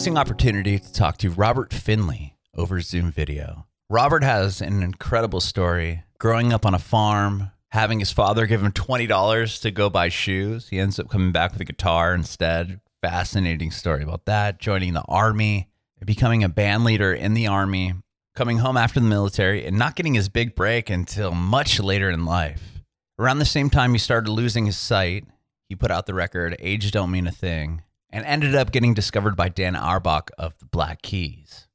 amazing opportunity to talk to Robert Finley over Zoom video. Robert has an incredible story growing up on a farm, having his father give him $20 to go buy shoes. He ends up coming back with a guitar instead. Fascinating story about that. Joining the army, becoming a band leader in the army, coming home after the military, and not getting his big break until much later in life. Around the same time he started losing his sight, he put out the record Age Don't Mean a Thing and ended up getting discovered by Dan Auerbach of the Black Keys.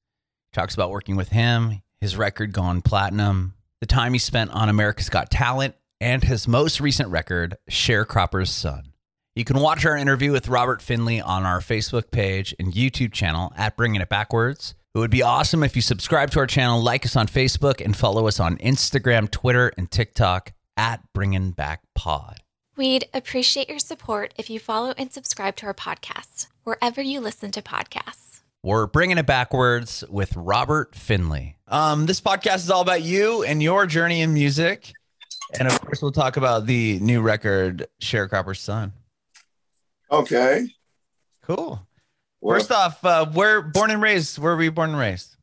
Talks about working with him, his record gone platinum, the time he spent on America's Got Talent, and his most recent record, Sharecropper's Son. You can watch our interview with Robert Finley on our Facebook page and YouTube channel at Bringing It Backwards. It would be awesome if you subscribe to our channel, like us on Facebook, and follow us on Instagram, Twitter, and TikTok at Bringing Back Pod. We'd appreciate your support if you follow and subscribe to our podcast, wherever you listen to podcasts. We're bringing it backwards with Robert Finley. Um, this podcast is all about you and your journey in music. And of course, we'll talk about the new record, Sharecropper's Son. Okay. Cool. Well, First off, uh, where born and raised? Where were you born and raised?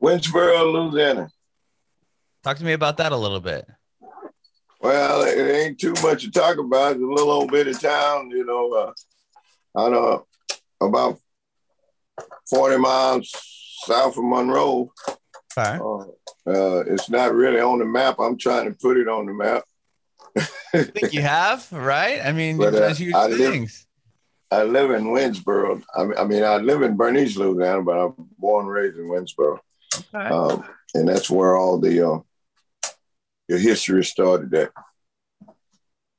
Winnsboro, Louisiana. Talk to me about that a little bit. Well, it ain't too much to talk about. It's a little old bit of town, you know. Uh, I know about 40 miles south of Monroe. Okay. Uh, uh, it's not really on the map. I'm trying to put it on the map. I think you have, right? I mean, but, uh, huge I things. Live, I live in Winnsboro. I mean, I mean, I live in Bernice, Louisiana, but I'm born and raised in Winnsboro. Okay. Um, and that's where all the uh, your history started at.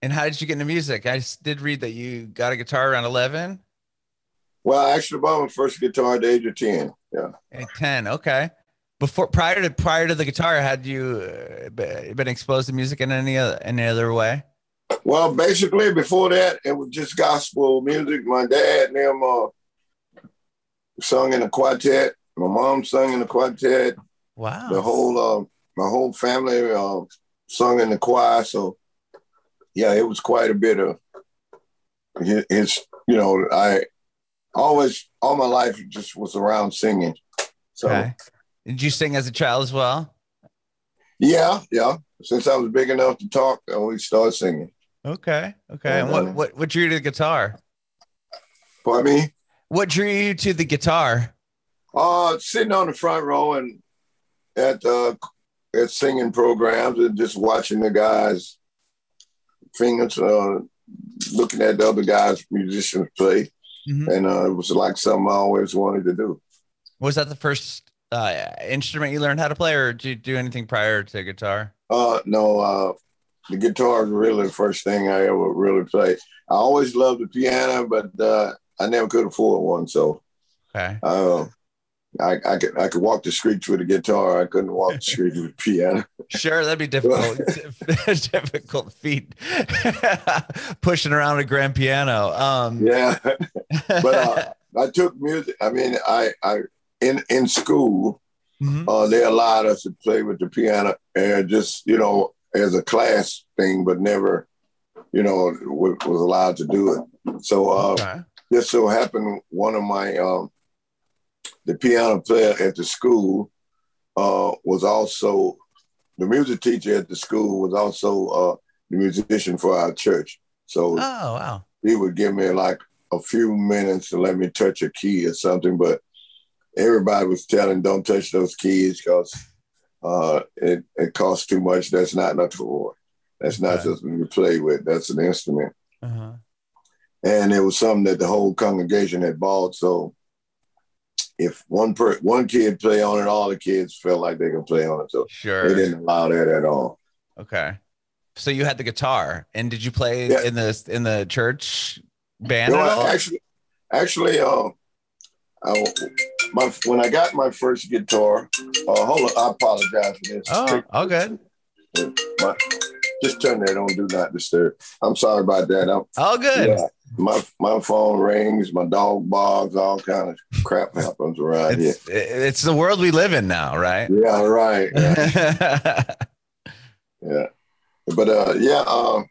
And how did you get into music? I did read that you got a guitar around 11. Well, I actually bought my first guitar at the age of 10. Yeah. At 10. Okay. Before, prior to, prior to the guitar, had you uh, been exposed to music in any other, any other way? Well, basically before that, it was just gospel music. My dad and them uh, sung in a quartet. My mom sung in a quartet. Wow. The whole, uh, my whole family uh, sung in the choir. So, yeah, it was quite a bit of his, you know, I always, all my life just was around singing. So, okay. did you sing as a child as well? Yeah, yeah. Since I was big enough to talk, I always started singing. Okay, okay. And what what what drew you to the guitar? Pardon me. What drew you to the guitar? Uh, sitting on the front row and at uh, at singing programs and just watching the guys fingers, uh, looking at the other guys, musicians play. Mm-hmm. And uh, it was like something I always wanted to do. Was that the first uh, instrument you learned how to play, or did you do anything prior to guitar? Uh, no, uh, the guitar is really the first thing I ever really played. I always loved the piano, but uh, I never could afford one. So, okay. Uh, I, I could I could walk the streets with a guitar. I couldn't walk the streets with a piano. Sure, that'd be difficult. difficult feat pushing around a grand piano. Um, yeah, but uh, I took music. I mean, I I in in school, mm-hmm. uh, they allowed us to play with the piano and just you know as a class thing, but never, you know, was, allowed to do it. So uh, okay. just so happened one of my um, the piano player at the school uh, was also the music teacher at the school was also uh, the musician for our church. So oh wow, he would give me like a few minutes to let me touch a key or something, but everybody was telling don't touch those keys because uh, it it costs too much. That's not enough for. That's not okay. something you play with. That's an instrument. Uh-huh. And it was something that the whole congregation had bought. So if one per one kid play on it, all the kids felt like they could play on it. So sure. they didn't allow that at all. Okay. So you had the guitar, and did you play yeah. in the in the church band? No, actually, actually, um, I, my when I got my first guitar, uh, hold on, I apologize for this. Oh, all good. My, just turn that on. Do not disturb. I'm sorry about that. I'm, all good. Yeah, my my phone rings, my dog barks, all kind of crap happens around it's, here. It's the world we live in now, right? Yeah, right. Yeah, yeah. but uh, yeah, um,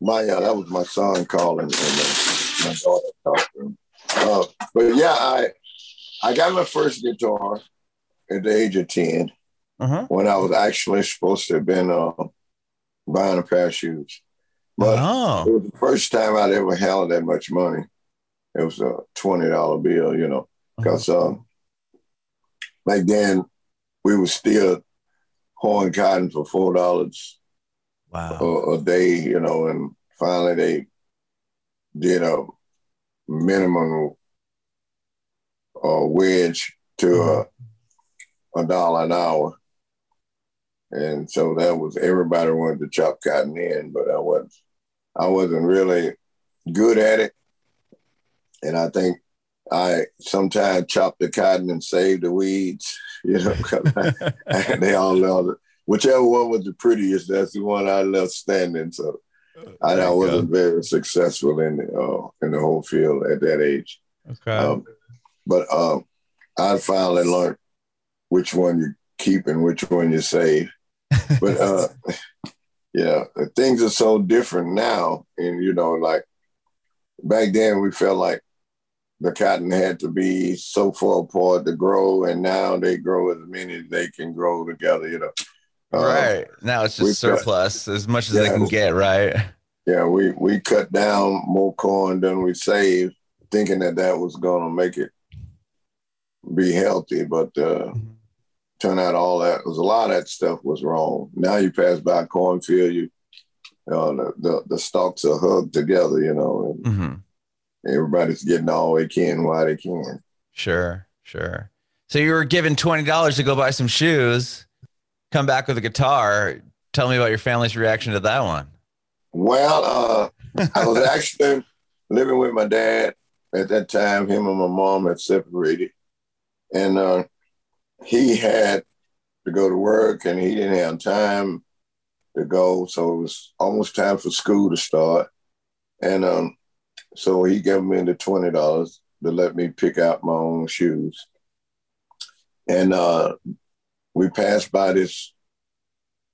my uh, that was my son calling, and uh, my daughter talking. Uh, but yeah, I I got my first guitar at the age of 10 uh-huh. when I was actually supposed to have been uh, buying a pair of shoes. But oh. it was the first time I'd ever held that much money. It was a twenty dollar bill, you know, because uh-huh. um, back then we were still hoeing cotton for four dollars wow. a, a, day, you know, and finally they did a minimum uh, wedge to a, a dollar an hour. And so that was everybody wanted to chop cotton in, but I wasn't I wasn't really good at it. And I think I sometimes chopped the cotton and saved the weeds, you know, and they all loved it. Whichever one was the prettiest, that's the one I left standing. So I, I wasn't very successful in the, uh, in the whole field at that age. Okay. Um, but um, I finally learned which one you keep and which one you save. But uh, yeah, things are so different now, and you know, like back then we felt like the cotton had to be so far apart to grow, and now they grow as many as they can grow together. You know, um, right now it's just surplus cut, as much as yeah, they can get. Right. Yeah, we we cut down more corn than we saved, thinking that that was going to make it be healthy, but uh, mm-hmm. Turned out all that was a lot of that stuff was wrong. Now you pass by a cornfield, you, you know, the, the, the stalks are hugged together, you know, and mm-hmm. everybody's getting all they can while they can. Sure, sure. So you were given twenty dollars to go buy some shoes, come back with a guitar. Tell me about your family's reaction to that one. Well, uh, I was actually living with my dad at that time. Him and my mom had separated, and uh, he had to go to work, and he didn't have time to go, so it was almost time for school to start, and um, so he gave me the twenty dollars to let me pick out my own shoes, and uh, we passed by this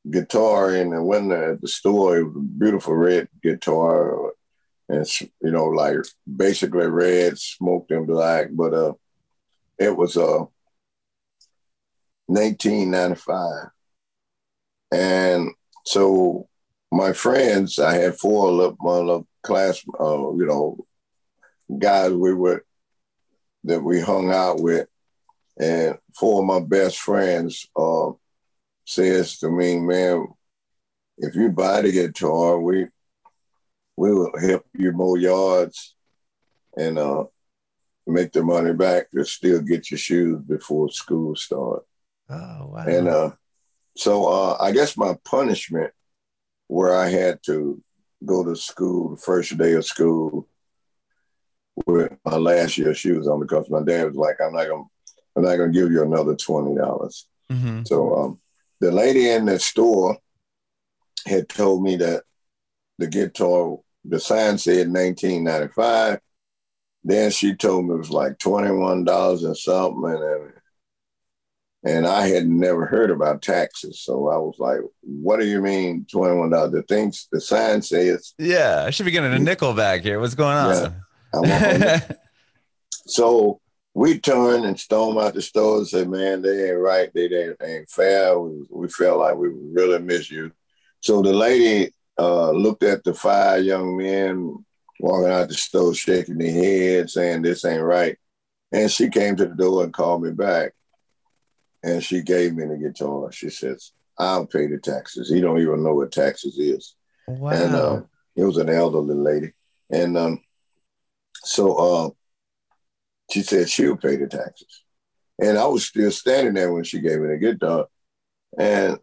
guitar and I went at the store. It was a beautiful red guitar, and you know, like basically red, smoked and black. But uh, it was uh 1995, and so my friends, I had four of my class, uh, you know, guys we were that we hung out with, and four of my best friends. Uh, says to me, man, if you buy the guitar, we we will help you mow yards and uh, make the money back to still get your shoes before school start. Oh wow! And uh, so uh, I guess my punishment, where I had to go to school the first day of school with my last year shoes on because my dad was like, "I'm not gonna, I'm not gonna give you another twenty dollars." Mm-hmm. So um, the lady in the store had told me that the guitar, the sign said 1995. Then she told me it was like $21 and something. And, and I had never heard about taxes. So I was like, what do you mean $21? The things, the sign says. Yeah, I should be getting a nickel back here. What's going on? Yeah, so we turned and stormed out the store and said, man, they ain't right. They ain't, ain't fair. We, we, felt like we really miss you. So the lady uh, looked at the five young men walking out the store, shaking their head, saying, this ain't right. And she came to the door and called me back. And she gave me the guitar. She says, I'll pay the taxes. He don't even know what taxes is. Wow. And uh, it was an elderly lady. And um, so uh, she said she'll pay the taxes. And I was still standing there when she gave me the guitar. And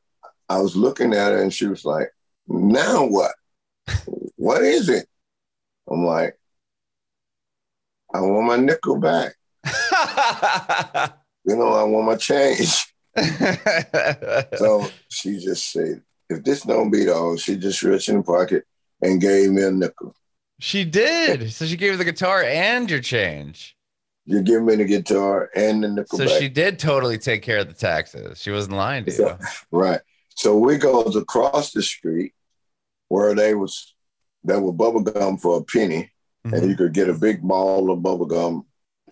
I was looking at her and she was like, now what? what is it? I'm like, I want my nickel back. you know, I want my change. so she just said, if this don't beat all, she just reached in the pocket and gave me a nickel. She did. So she gave you the guitar and your change. You give me the guitar and the nickel. So she did totally take care of the taxes. She wasn't lying to you. right. So we goes across the street where they was that were bubble gum for a penny. mm-hmm. and you could get a big ball of bubble gum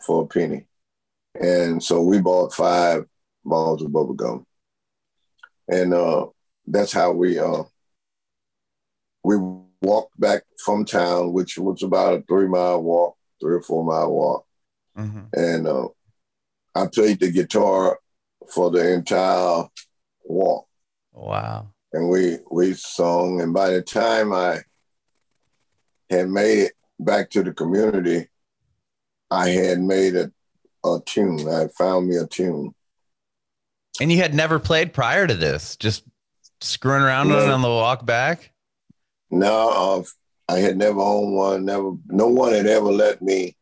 for a penny. And so we bought five balls of bubble gum, and uh, that's how we uh, we walked back from town, which was about a three mile walk, three or four mile walk, mm-hmm. and uh, I played the guitar for the entire walk. Wow! And we we sung, and by the time I had made it back to the community, I had made a, a tune. I found me a tune. And you had never played prior to this, just screwing around no. on the walk back? No, uh, I had never owned one. Never, no one had ever let me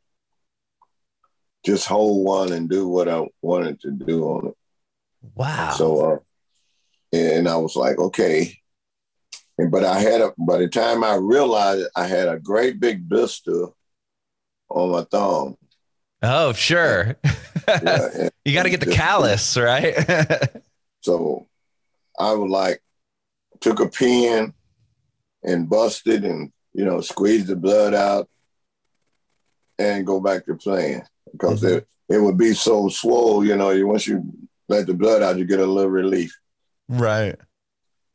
just hold one and do what I wanted to do on it. Wow. So, uh, and I was like, okay. And, but I had a, by the time I realized it, I had a great big blister on my thumb. Oh, sure. yeah, you got to get the callus, right? so I was like, took a pin and busted and, you know, squeezed the blood out and go back to playing because mm-hmm. it, it would be so swole, you know, you once you let the blood out, you get a little relief. Right.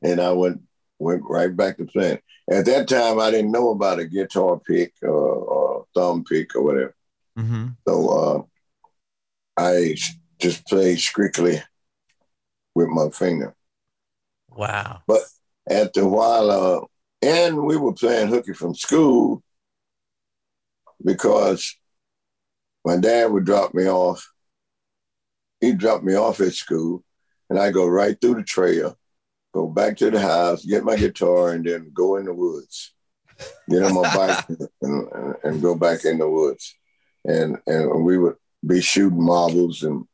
And I went went right back to playing. At that time, I didn't know about a guitar pick or, or thumb pick or whatever. Mm-hmm. So uh, I just played strictly with my finger. Wow. But after a while, uh, and we were playing hooky from school because my dad would drop me off. He'd drop me off at school, and I go right through the trail, go back to the house, get my guitar, and then go in the woods, get on my bike, and, and, and, go back in the woods. And and we would be shooting marbles and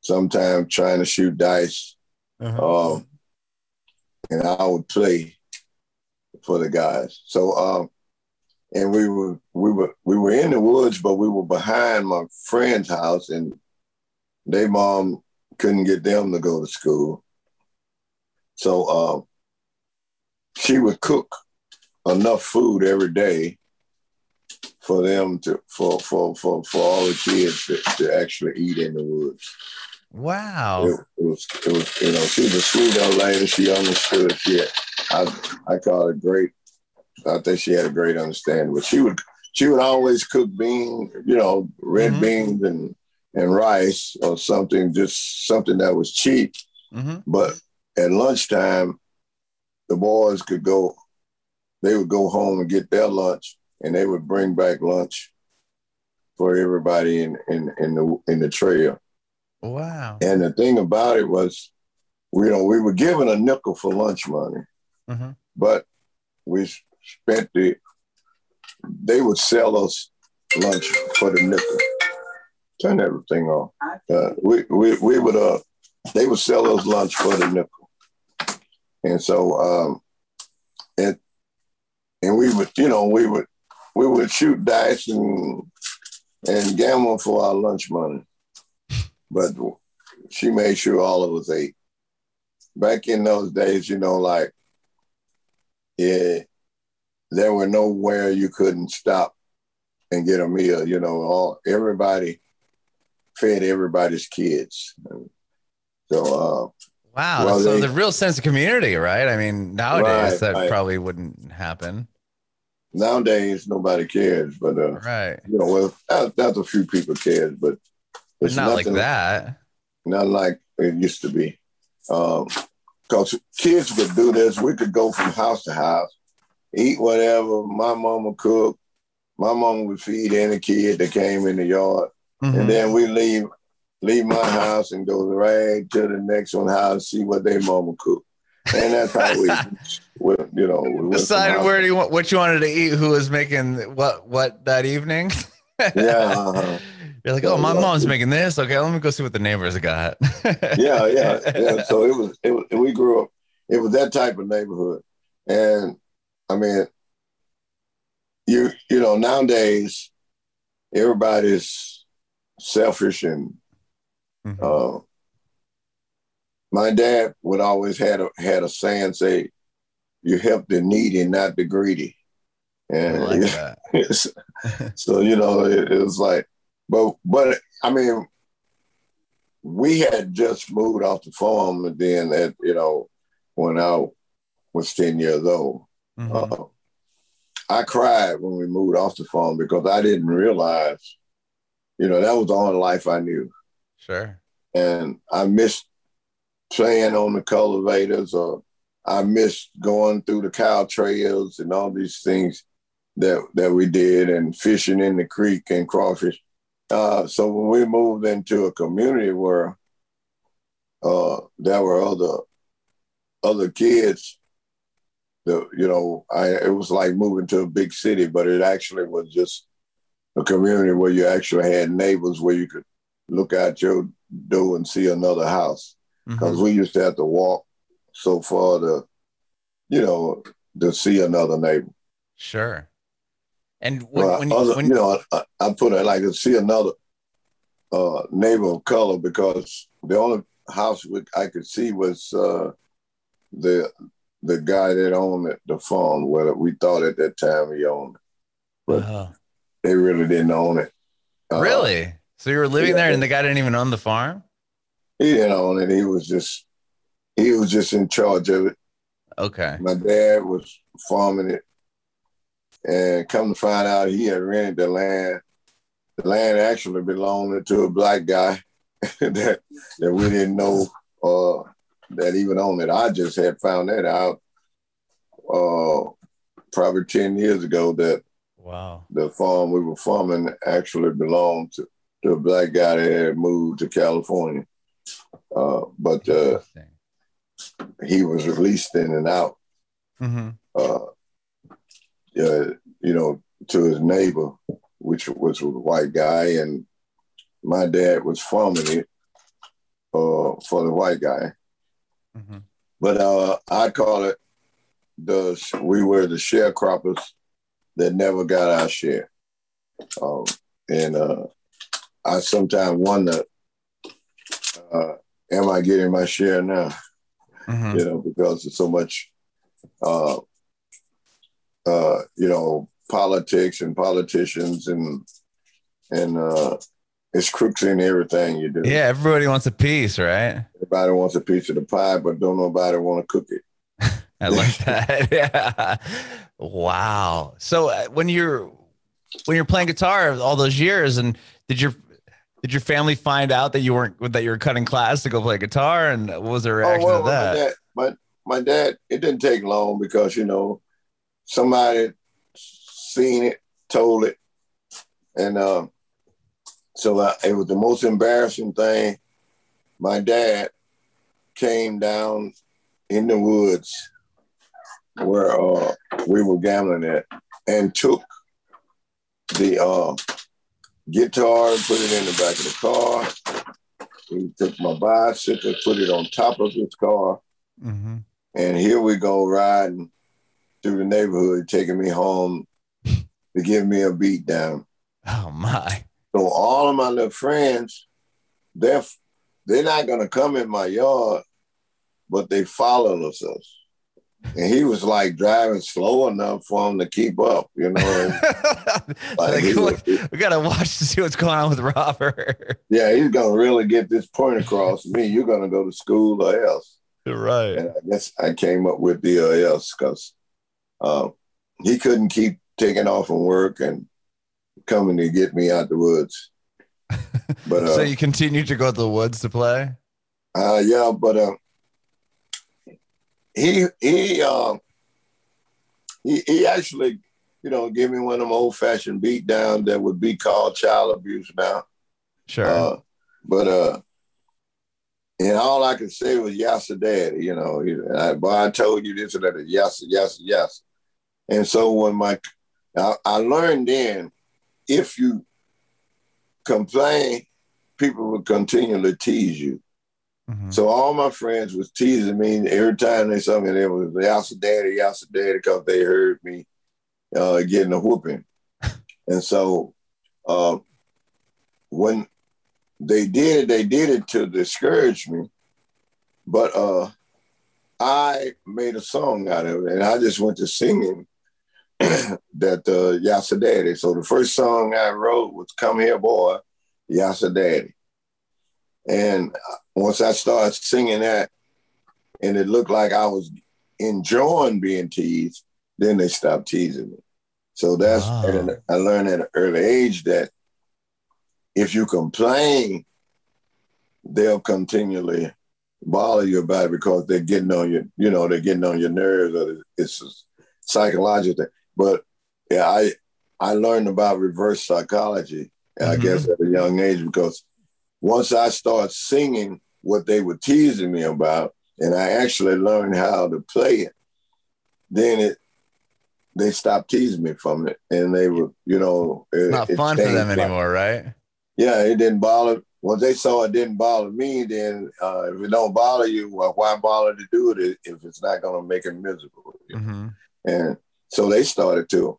sometimes trying to shoot dice. Uh-huh. Um, and I would play for the guys. So um, and we were we were we were in the woods, but we were behind my friend's house, and their mom couldn't get them to go to school. So um, she would cook enough food every day for them to for for for, for all the kids to, to actually eat in the woods. Wow. It, it, was it was you know she was a sweet old lady. She understood. She I I call her great. I think she had a great understanding. But she would she would always cook beans, you know, red mm-hmm. beans and and rice or something, just something that was cheap. Mm-hmm. But at lunchtime, the boys could go. They would go home and get their lunch, and they would bring back lunch for everybody in in in the in the trail. Wow! And the thing about it was, you know, we were given a nickel for lunch money, mm-hmm. but we spent the. They would sell us lunch for the nickel. Turn everything off. Uh, we, we we would uh they would sell us lunch for the nickel, and so um, and and we would you know we would we would shoot dice and and gamble for our lunch money, but she made sure all of us ate. Back in those days, you know, like yeah, there were nowhere you couldn't stop and get a meal. You know, all everybody fed everybody's kids. So, uh, wow. Well, so they, the real sense of community, right? I mean, nowadays right, that right. probably wouldn't happen. Nowadays, nobody cares, but uh, right. You know, well, that, that's a few people cares, but it's not like that. Not like it used to be. Um, because kids could do this. We could go from house to house, eat whatever my mama cooked. My mama would feed any kid that came in the yard. Mm-hmm. And then we leave leave my house and go right to the next one house, see what their mama cooked. And that's how we, we you know, we decided where do you want what you wanted to eat, who was making what what that evening. yeah. Uh-huh. You're like, oh, my mom's making this. Okay, let me go see what the neighbors got. yeah, yeah, yeah. So it was, it was. We grew up. It was that type of neighborhood, and I mean, you you know, nowadays everybody's selfish and. Mm-hmm. Uh, my dad would always had a had a saying say, "You help the needy, not the greedy." And like so you know, it, it was like, but but I mean, we had just moved off the farm, and then at you know, when I was ten years old, mm-hmm. uh, I cried when we moved off the farm because I didn't realize, you know, that was the only life I knew. Sure. And I missed playing on the cultivators, or I missed going through the cow trails and all these things that that we did, and fishing in the creek and crawfish. Uh, so when we moved into a community where uh, there were other other kids, the you know, I it was like moving to a big city, but it actually was just a community where you actually had neighbors where you could look out your door and see another house because mm-hmm. we used to have to walk so far to, you know, to see another neighbor. Sure. And when, well, when, other, when, you know, I, I, put it like to see another uh, neighbor of color because the only house I could see was uh, the the guy that owned it, the farm. Well, we thought at that time he owned it, but uh-huh. they really didn't own it. Uh, really? So you were living yeah, there, and the guy didn't even own the farm. He didn't own it. He was just he was just in charge of it. Okay. My dad was farming it, and come to find out, he had rented the land. The land actually belonged to a black guy that that we didn't know uh, that even owned it. I just had found that out uh, probably ten years ago that wow the farm we were farming actually belonged to, to a black guy that had moved to California. Uh, but uh, he was released in and out. Mm-hmm. Uh, you know, to his neighbor, which was a white guy, and my dad was farming it uh, for the white guy. Mm-hmm. But uh, I call it the we were the sharecroppers that never got our share, um, and uh, I sometimes wonder, uh, am I getting my share now? Mm-hmm. You know, because there's so much, uh, uh, you know, politics and politicians and and uh, it's crooks in everything you do. Yeah, everybody wants a piece, right? Everybody wants a piece of the pie, but don't nobody want to cook it. I like that. yeah. Wow. So uh, when you're when you're playing guitar all those years, and did your did your family find out that you weren't that you were cutting class to go play guitar, and what was their oh, reaction oh, well, to that? My dad, my, my dad, it didn't take long because you know somebody seen it, told it, and uh, so uh, it was the most embarrassing thing. My dad came down in the woods where uh, we were gambling at and took the uh, guitar and put it in the back of the car. He took my bicycle, put it on top of his car, mm-hmm. and here we go riding through the neighborhood, taking me home to give me a beat down. Oh my! So all of my little friends, they're they're not gonna come in my yard, but they follow us. And he was like driving slow enough for him to keep up, you know. like, was, we gotta watch to see what's going on with Robert. Yeah, he's gonna really get this point across me. You're gonna go to school or else. Right. And I guess I came up with the uh, else because uh, he couldn't keep taking off from work and coming to get me out the woods. But so uh, you continued to go to the woods to play. Uh, yeah, but uh, he he uh, he he actually, you know, gave me one of them old fashioned beat down that would be called child abuse now. Sure. Uh, but uh, and all I could say was yes, daddy. You know, I, boy, I told you this and that. Yes, yes, yes. And so when my I, I learned then, if you complain, people will continually tease you. Mm-hmm. So all my friends was teasing me every time they saw me. They was Yassa Daddy, Yassa Daddy, because they heard me uh, getting a whooping. and so uh, when they did it, they did it to discourage me. But uh, I made a song out of it, and I just went to singing that uh, Yassa Daddy. So the first song I wrote was "Come Here, Boy," Yassa Daddy. And once I started singing that, and it looked like I was enjoying being teased, then they stopped teasing me. So that's wow. I learned at an early age that if you complain, they'll continually bother you about it because they're getting on your, you know, they're getting on your nerves or it's a psychological thing. But yeah, I I learned about reverse psychology, mm-hmm. I guess at a young age because once I started singing what they were teasing me about, and I actually learned how to play it, then it they stopped teasing me from it, and they were, you know, it, not fun for them anymore, right? Yeah, it didn't bother. Once they saw it didn't bother me, then uh, if it don't bother you, well, why bother to do it if it's not going to make it miserable? Mm-hmm. And so they started to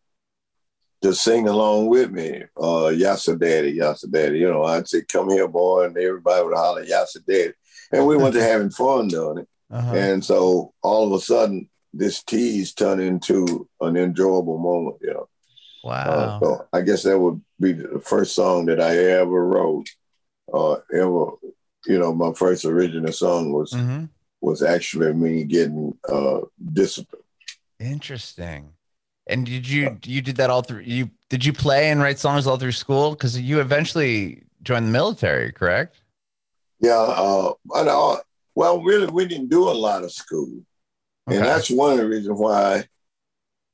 to sing along with me, uh, Yassa Daddy, Yassa Daddy. You know, I'd say, "Come here, boy," and everybody would holler, "Yassa Daddy," and we went to having fun doing it. Uh-huh. And so all of a sudden, this tease turned into an enjoyable moment. You know. Wow. Uh, so I guess that would be the first song that I ever wrote. Uh, ever, you know, my first original song was mm-hmm. was actually me getting uh, discipline. Interesting. And did you you did that all through you did you play and write songs all through school? Because you eventually joined the military, correct? Yeah, uh, but, uh, well, really, we didn't do a lot of school, okay. and that's one of the reasons why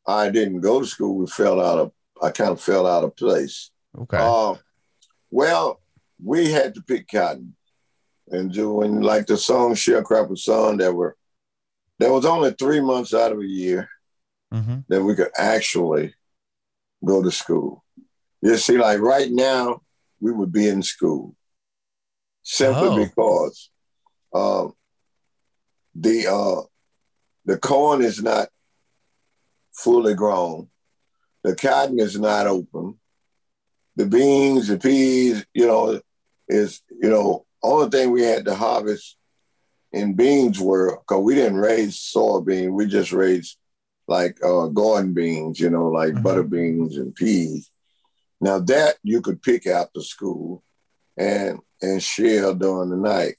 I didn't go to school. We fell out of I kind of fell out of place. Okay. Uh, well, we had to pick cotton, and doing like the song "Sharecropper song that were there was only three months out of a year mm-hmm. that we could actually go to school. You see, like right now, we would be in school simply oh. because uh, the uh, the corn is not fully grown, the cotton is not open, the beans, the peas, you know, is you know only thing we had to harvest in beans were because we didn't raise soybean, we just raised like uh, garden beans, you know, like mm-hmm. butter beans and peas. Now that you could pick after school and and share during the night.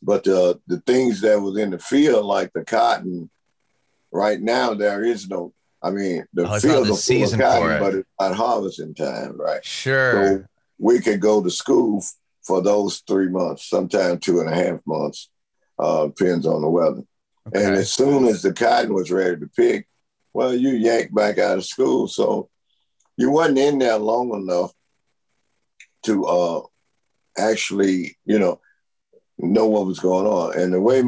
But uh, the things that was in the field, like the cotton, right now there is no. I mean, the oh, field is full of cotton, it. but it's not harvesting time, right? Sure. So we could go to school for those three months, sometimes two and a half months. Uh, depends on the weather. Okay. And as soon as the cotton was ready to pick, well, you yanked back out of school. So you wasn't in there long enough to uh, actually, you know, know what was going on. And the way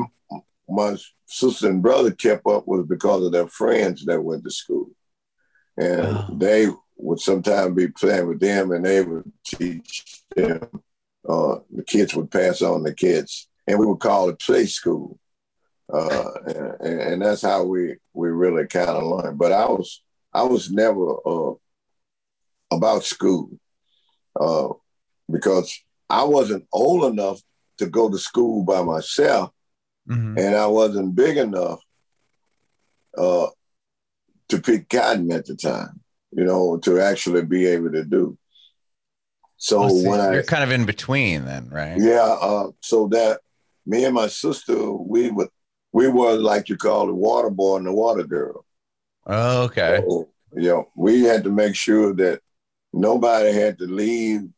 my sister and brother kept up was because of their friends that went to school. And wow. they would sometimes be playing with them and they would teach them. Uh, the kids would pass on the kids. And we would call it play school uh, and, and, that's how we we really kind of learned. But I was I was never uh, about school uh, because I wasn't old enough to go to school by myself, mm-hmm. and I wasn't big enough uh, to pick cotton at the time. You know, to actually be able to do. So well, see, when you're I, kind of in between, then, right? Yeah. Uh, so that me and my sister, we would we were like you call the water boy and the water girl. Oh, okay. So, you know, we had to make sure that nobody had to leave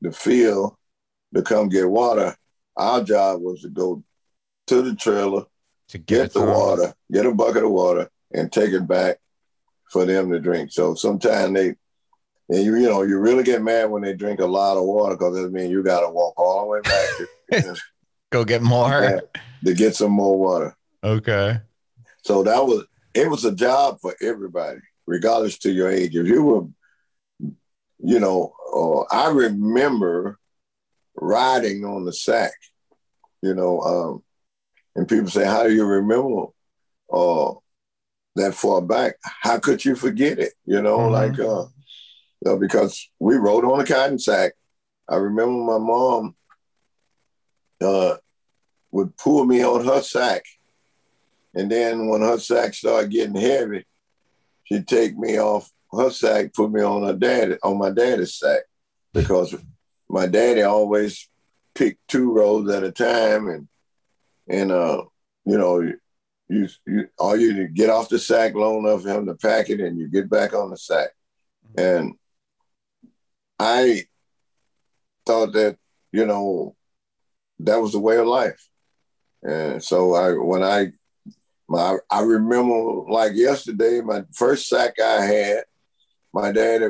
the field to come get water. Our job was to go to the trailer to get, get the water, get a bucket of water, and take it back for them to drink. So sometimes they, and you, you know, you really get mad when they drink a lot of water because that means you got to walk all the way back. Go get more to get some more water. Okay. So that was it was a job for everybody, regardless to your age. If you were, you know, uh, I remember riding on the sack, you know, um, and people say, "How do you remember uh, that far back? How could you forget it?" You know, mm-hmm. like uh, you know, because we rode on a cotton sack. I remember my mom uh, would pull me on her sack. And then when her sack started getting heavy, she'd take me off her sack, put me on her daddy on my daddy's sack. Because my daddy always picked two rows at a time and and uh you know you you all you get off the sack long enough for him to pack it and you get back on the sack. And I thought that you know that was the way of life and so I when I my I remember like yesterday my first sack I had my dad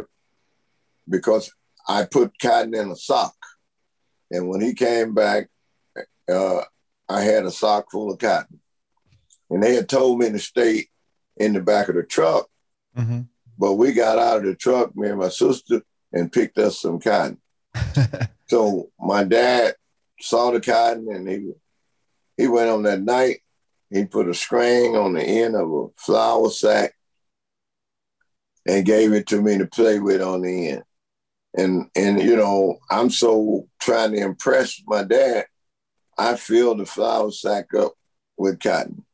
because I put cotton in a sock and when he came back, uh, I had a sock full of cotton. And they had told me to stay in the back of the truck. Mm-hmm. But we got out of the truck, me and my sister, and picked us some cotton. so my dad saw the cotton and he he went on that night. He put a string on the end of a flour sack and gave it to me to play with on the end and and you know i'm so trying to impress my dad i filled the flour sack up with cotton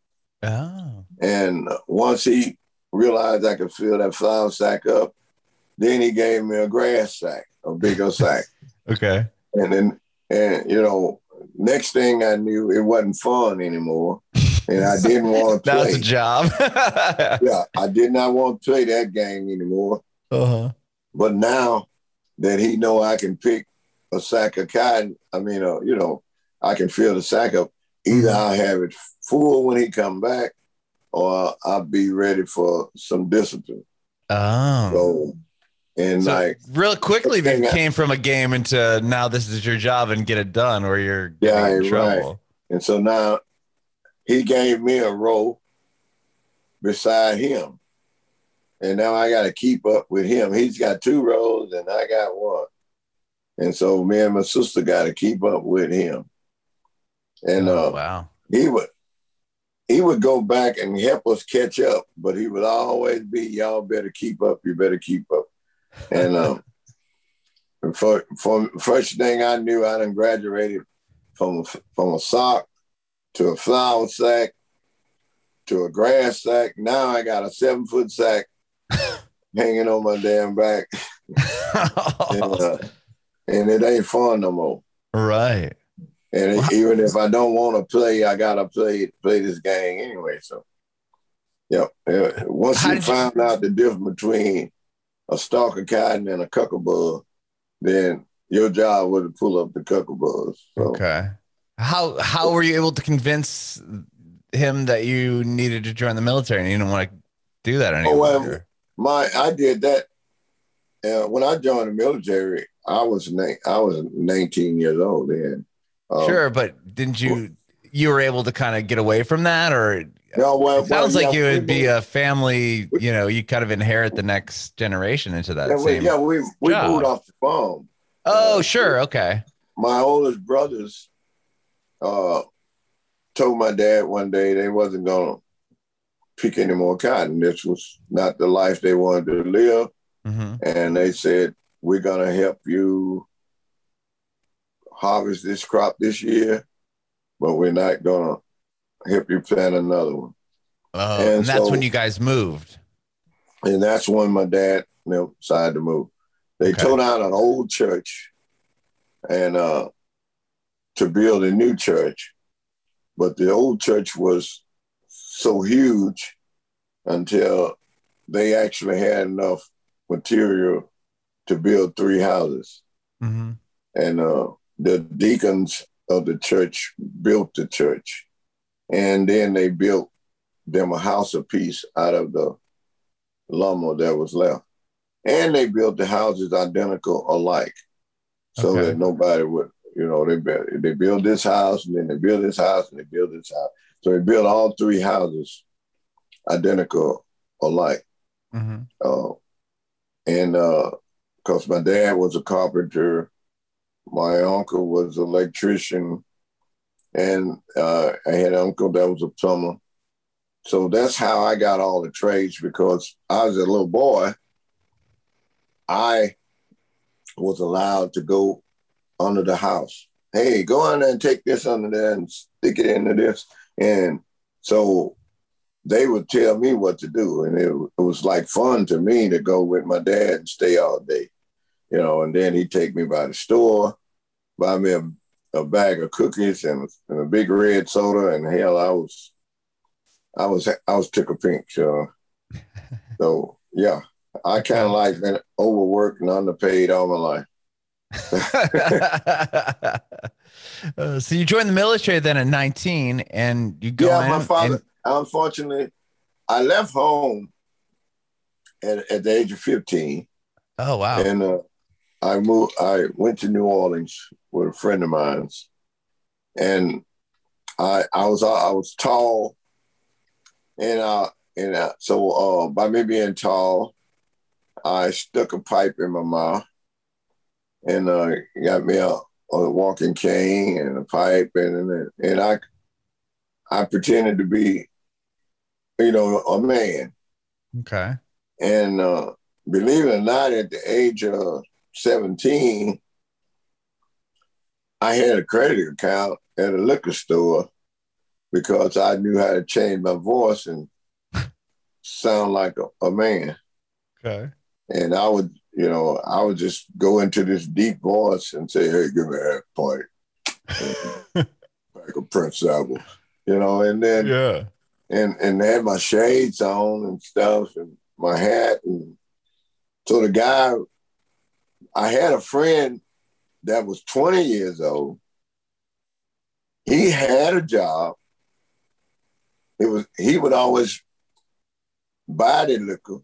oh. and once he realized i could fill that flour sack up then he gave me a grass sack a bigger sack okay and then and you know next thing i knew it wasn't fun anymore and i didn't want to play that's a job yeah i did not want to play that game anymore uh-huh but now that he know I can pick a sack of cotton. I mean, uh, you know, I can fill the sack up. Either mm-hmm. I'll have it full when he come back, or I'll be ready for some discipline. Oh. So, and so like real quickly it came from a game into now this is your job and get it done or you're yeah, in trouble. Right. And so now he gave me a row beside him. And now I got to keep up with him. He's got two rows and I got one. And so me and my sister got to keep up with him. And oh, uh, wow. he would he would go back and help us catch up, but he would always be, y'all better keep up, you better keep up. And um, for, for first thing I knew, I done graduated from, from a sock to a flour sack to a grass sack. Now I got a seven foot sack hanging on my damn back. and, uh, and, it ain't fun no more. Right. And wow. even if I don't want to play, I gotta play play this game anyway. So, yep. Yeah. Once How you find you... out the difference between a stalk of cotton and a cuckabug, then your job was to pull up the cuckabugs. So. Okay. How how were you able to convince him that you needed to join the military and you didn't want to do that anymore? Oh, well, my I did that uh, when I joined the military. I was na- I was 19 years old then. Um, sure, but didn't you you were able to kind of get away from that, or no? Well, it sounds well, like yeah, you would be a family. You know, you kind of inherit the next generation into that. Yeah, same we, yeah, we we job. moved off the farm. Oh, uh, sure, okay. My oldest brothers uh, told my dad one day they wasn't gonna pick any more cotton. This was not the life they wanted to live. Mm-hmm. And they said, We're going to help you harvest this crop this year, but we're not going you plant another one. Oh, and, and that's so, when you guys moved. And that's when my dad you know, decided to move. They okay. tore down an old church and uh, to build a new church. But the old church was so huge until they actually had enough material to build three houses. Mm-hmm. And uh, the deacons of the church built the church. And then they built them a house of peace out of the lumber that was left. And they built the houses identical alike so okay. that nobody would, you know, they, they build this house and then they build this house and they build this house. So they built all three houses identical alike. Mm-hmm. Uh, and because uh, my dad was a carpenter, my uncle was an electrician, and uh, I had an uncle that was a plumber. So that's how I got all the trades because I was a little boy. I was allowed to go under the house. Hey, go under and take this under there and stick it into this. And so they would tell me what to do, and it, it was like fun to me to go with my dad and stay all day, you know. And then he'd take me by the store, buy me a, a bag of cookies and, and, a big red soda, and hell, I was, I was, I was tickle pink. So, so yeah, I kind of like been overworked and underpaid all my life. uh, so you joined the military then at 19 and you go yeah my father and- unfortunately i left home at, at the age of 15 oh wow and uh, i moved i went to new orleans with a friend of mine's and i i was i was tall and uh and so uh by me being tall i stuck a pipe in my mouth and uh, got me a, a, walking cane and a pipe, and and, and I I pretended to be, you know, a man. Okay. And uh, believe it or not, at the age of seventeen, I had a credit account at a liquor store because I knew how to change my voice and sound like a, a man. Okay. And I would you know, I would just go into this deep voice and say, "Hey, give me a point, like a Prince album," you know, and then yeah, and and had my shades on and stuff and my hat, and so the guy, I had a friend that was twenty years old. He had a job. It was he would always buy the liquor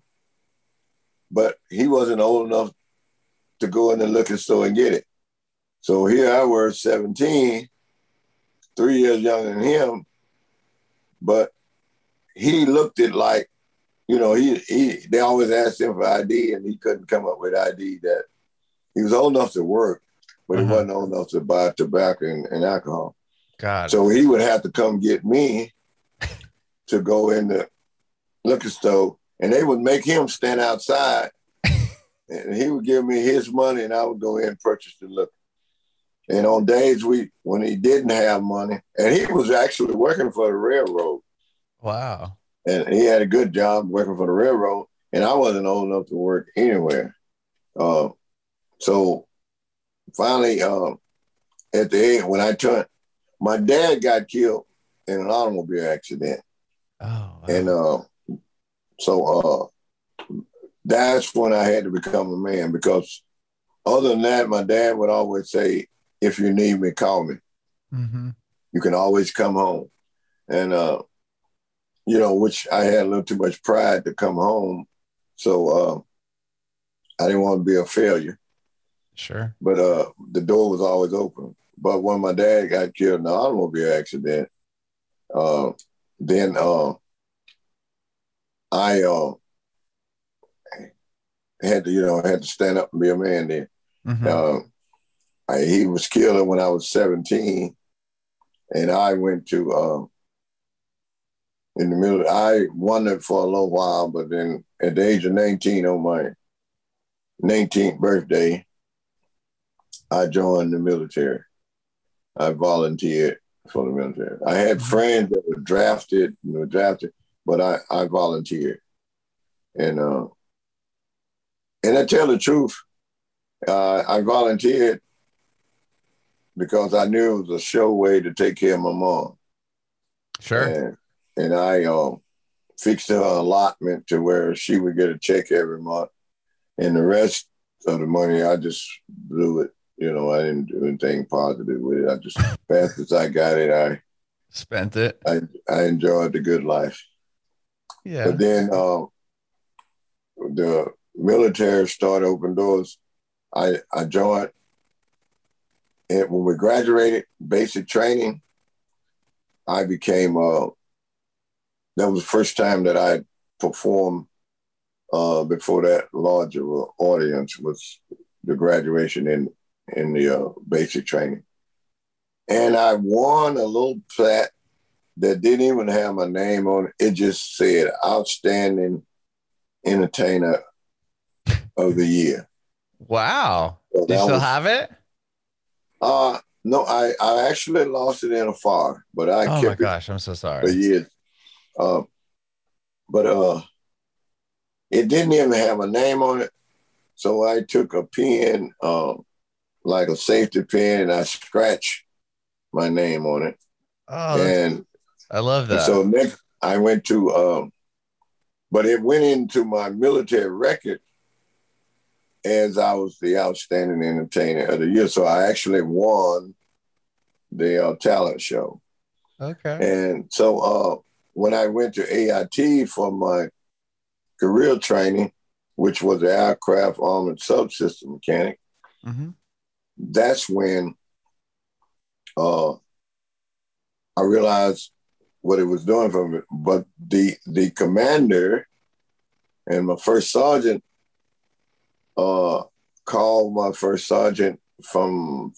but he wasn't old enough to go in the liquor store and get it. So here I was, 17, three years younger than him, but he looked it like, you know, he he they always asked him for ID and he couldn't come up with ID that he was old enough to work, but uh-huh. he wasn't old enough to buy tobacco and, and alcohol. God. So he would have to come get me to go in the liquor store and they would make him stand outside and he would give me his money and I would go in and purchase the liquor. And on days we when he didn't have money, and he was actually working for the railroad. Wow. And he had a good job working for the railroad, and I wasn't old enough to work anywhere. Uh, so finally, uh, at the end, when I turned, my dad got killed in an automobile accident. Oh, wow. And uh, so uh, that's when I had to become a man because other than that, my dad would always say, if you need me, call me. Mm-hmm. You can always come home. And, uh, you know, which I had a little too much pride to come home. So uh, I didn't want to be a failure. Sure. But uh, the door was always open. But when my dad got killed in an automobile accident, uh, then uh, I uh, had to, you know, had to stand up and be a man then. Mm-hmm. Uh, I, he was killed when I was 17, and I went to uh, in the middle. I wondered for a little while, but then at the age of 19, on my 19th birthday, I joined the military. I volunteered for the military. I had mm-hmm. friends that were drafted, you know, drafted, but I, I volunteered. And uh, and I tell the truth, uh, I volunteered because I knew it was a show way to take care of my mom. Sure. And, and I uh, fixed her allotment to where she would get a check every month. And the rest of the money, I just blew it. You know, I didn't do anything positive with it. I just, fast as I got it, I spent it. I, I enjoyed the good life. Yeah. But then uh, the military started open doors. I, I joined. And when we graduated basic training, I became, uh, that was the first time that I performed uh, before that larger audience was the graduation in, in the uh, basic training. And I won a little plaque that didn't even have my name on it. It just said outstanding entertainer of the year. Wow. So Do you still was, have it? Uh no, I, I actually lost it in a fire, but I oh kept my gosh, I'm so sorry. For years. Uh, but uh, it didn't even have a name on it. So I took a pen, uh, like a safety pin, and I scratch my name on it. Oh, and I love that. So next, I went to, uh, but it went into my military record as I was the outstanding entertainer of the year. So I actually won the uh, talent show. Okay. And so uh, when I went to AIT for my career training, which was the aircraft armored subsystem mechanic, mm-hmm. That's when uh, I realized what it was doing for me. But the the commander and my first sergeant uh, called my first sergeant from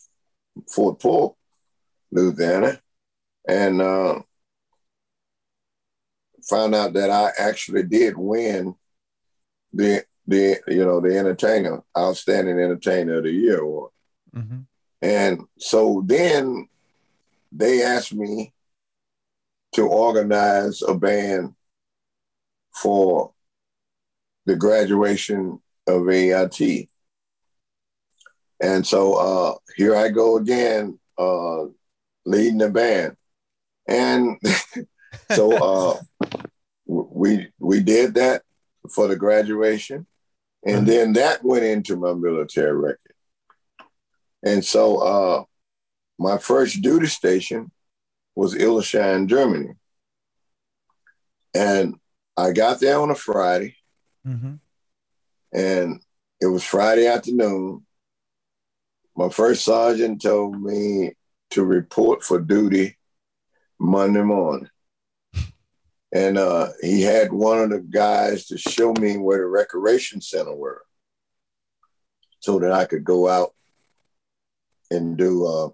Fort Polk, Louisiana, and uh, found out that I actually did win the the you know the entertainer outstanding entertainer of the year award. Mm-hmm. And so then they asked me to organize a band for the graduation of AIT. And so uh, here I go again, uh, leading the band. And so uh, we we did that for the graduation, and mm-hmm. then that went into my military record. And so uh, my first duty station was Illesheim, Germany. And I got there on a Friday, mm-hmm. and it was Friday afternoon. My first sergeant told me to report for duty Monday morning. And uh, he had one of the guys to show me where the recreation center were so that I could go out and do, uh,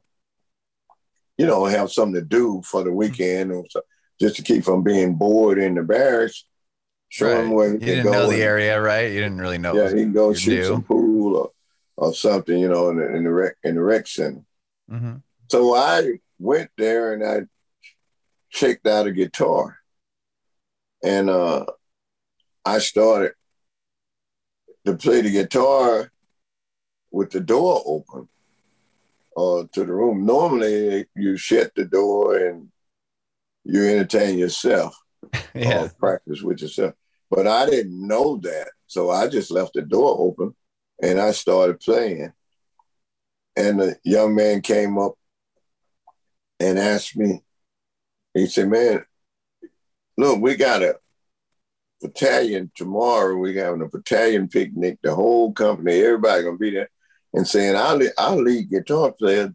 you know, have something to do for the weekend or so, just to keep from being bored in the barracks. Show right. him where he you didn't know the area, right? You didn't really know. Yeah, he can go shoot some pool or, or something, you know, in the, in the rec in the rec center. Mm-hmm. So I went there and I checked out a guitar, and uh, I started to play the guitar with the door open uh, to the room. Normally, you shut the door and you entertain yourself, yeah. practice with yourself. But I didn't know that, so I just left the door open and I started playing. And the young man came up and asked me, he said, Man, look, we got a battalion tomorrow. We're having a battalion picnic, the whole company, everybody gonna be there. And saying, our, our lead guitar player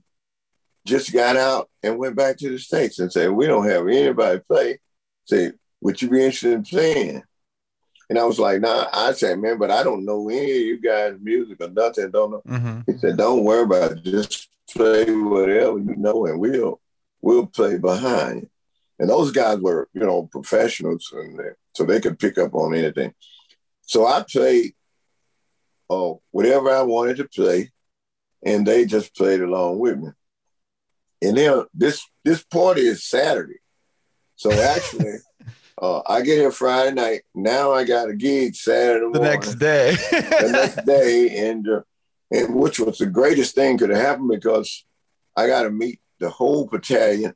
just got out and went back to the States and said, We don't have anybody play. Say, would you be interested in playing? And I was like, nah, I said, man, but I don't know any of you guys' music or nothing. Don't know. Mm-hmm. He said, don't worry about it. Just play whatever you know and we'll we'll play behind. And those guys were, you know, professionals, and so they could pick up on anything. So I played uh, whatever I wanted to play, and they just played along with me. And then this this party is Saturday, so actually, uh, I get here Friday night. Now I got a gig Saturday morning. The next day. the next day, and uh, and which was the greatest thing could have happened because I got to meet the whole battalion,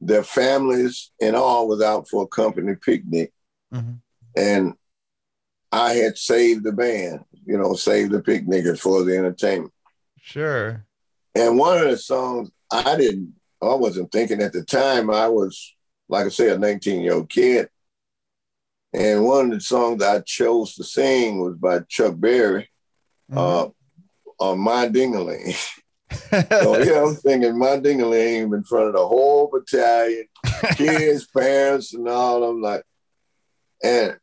their families and all was out for a company picnic. Mm-hmm. And I had saved the band, you know, saved the picnickers for the entertainment. Sure. And one of the songs I didn't, I wasn't thinking at the time, I was, like I say, a 19 year old kid. And one of the songs I chose to sing was by Chuck Berry, mm-hmm. uh, on My Dingaling. so yeah, I'm thinking my dingaling in front of the whole battalion, kids, parents, and all. I'm like, and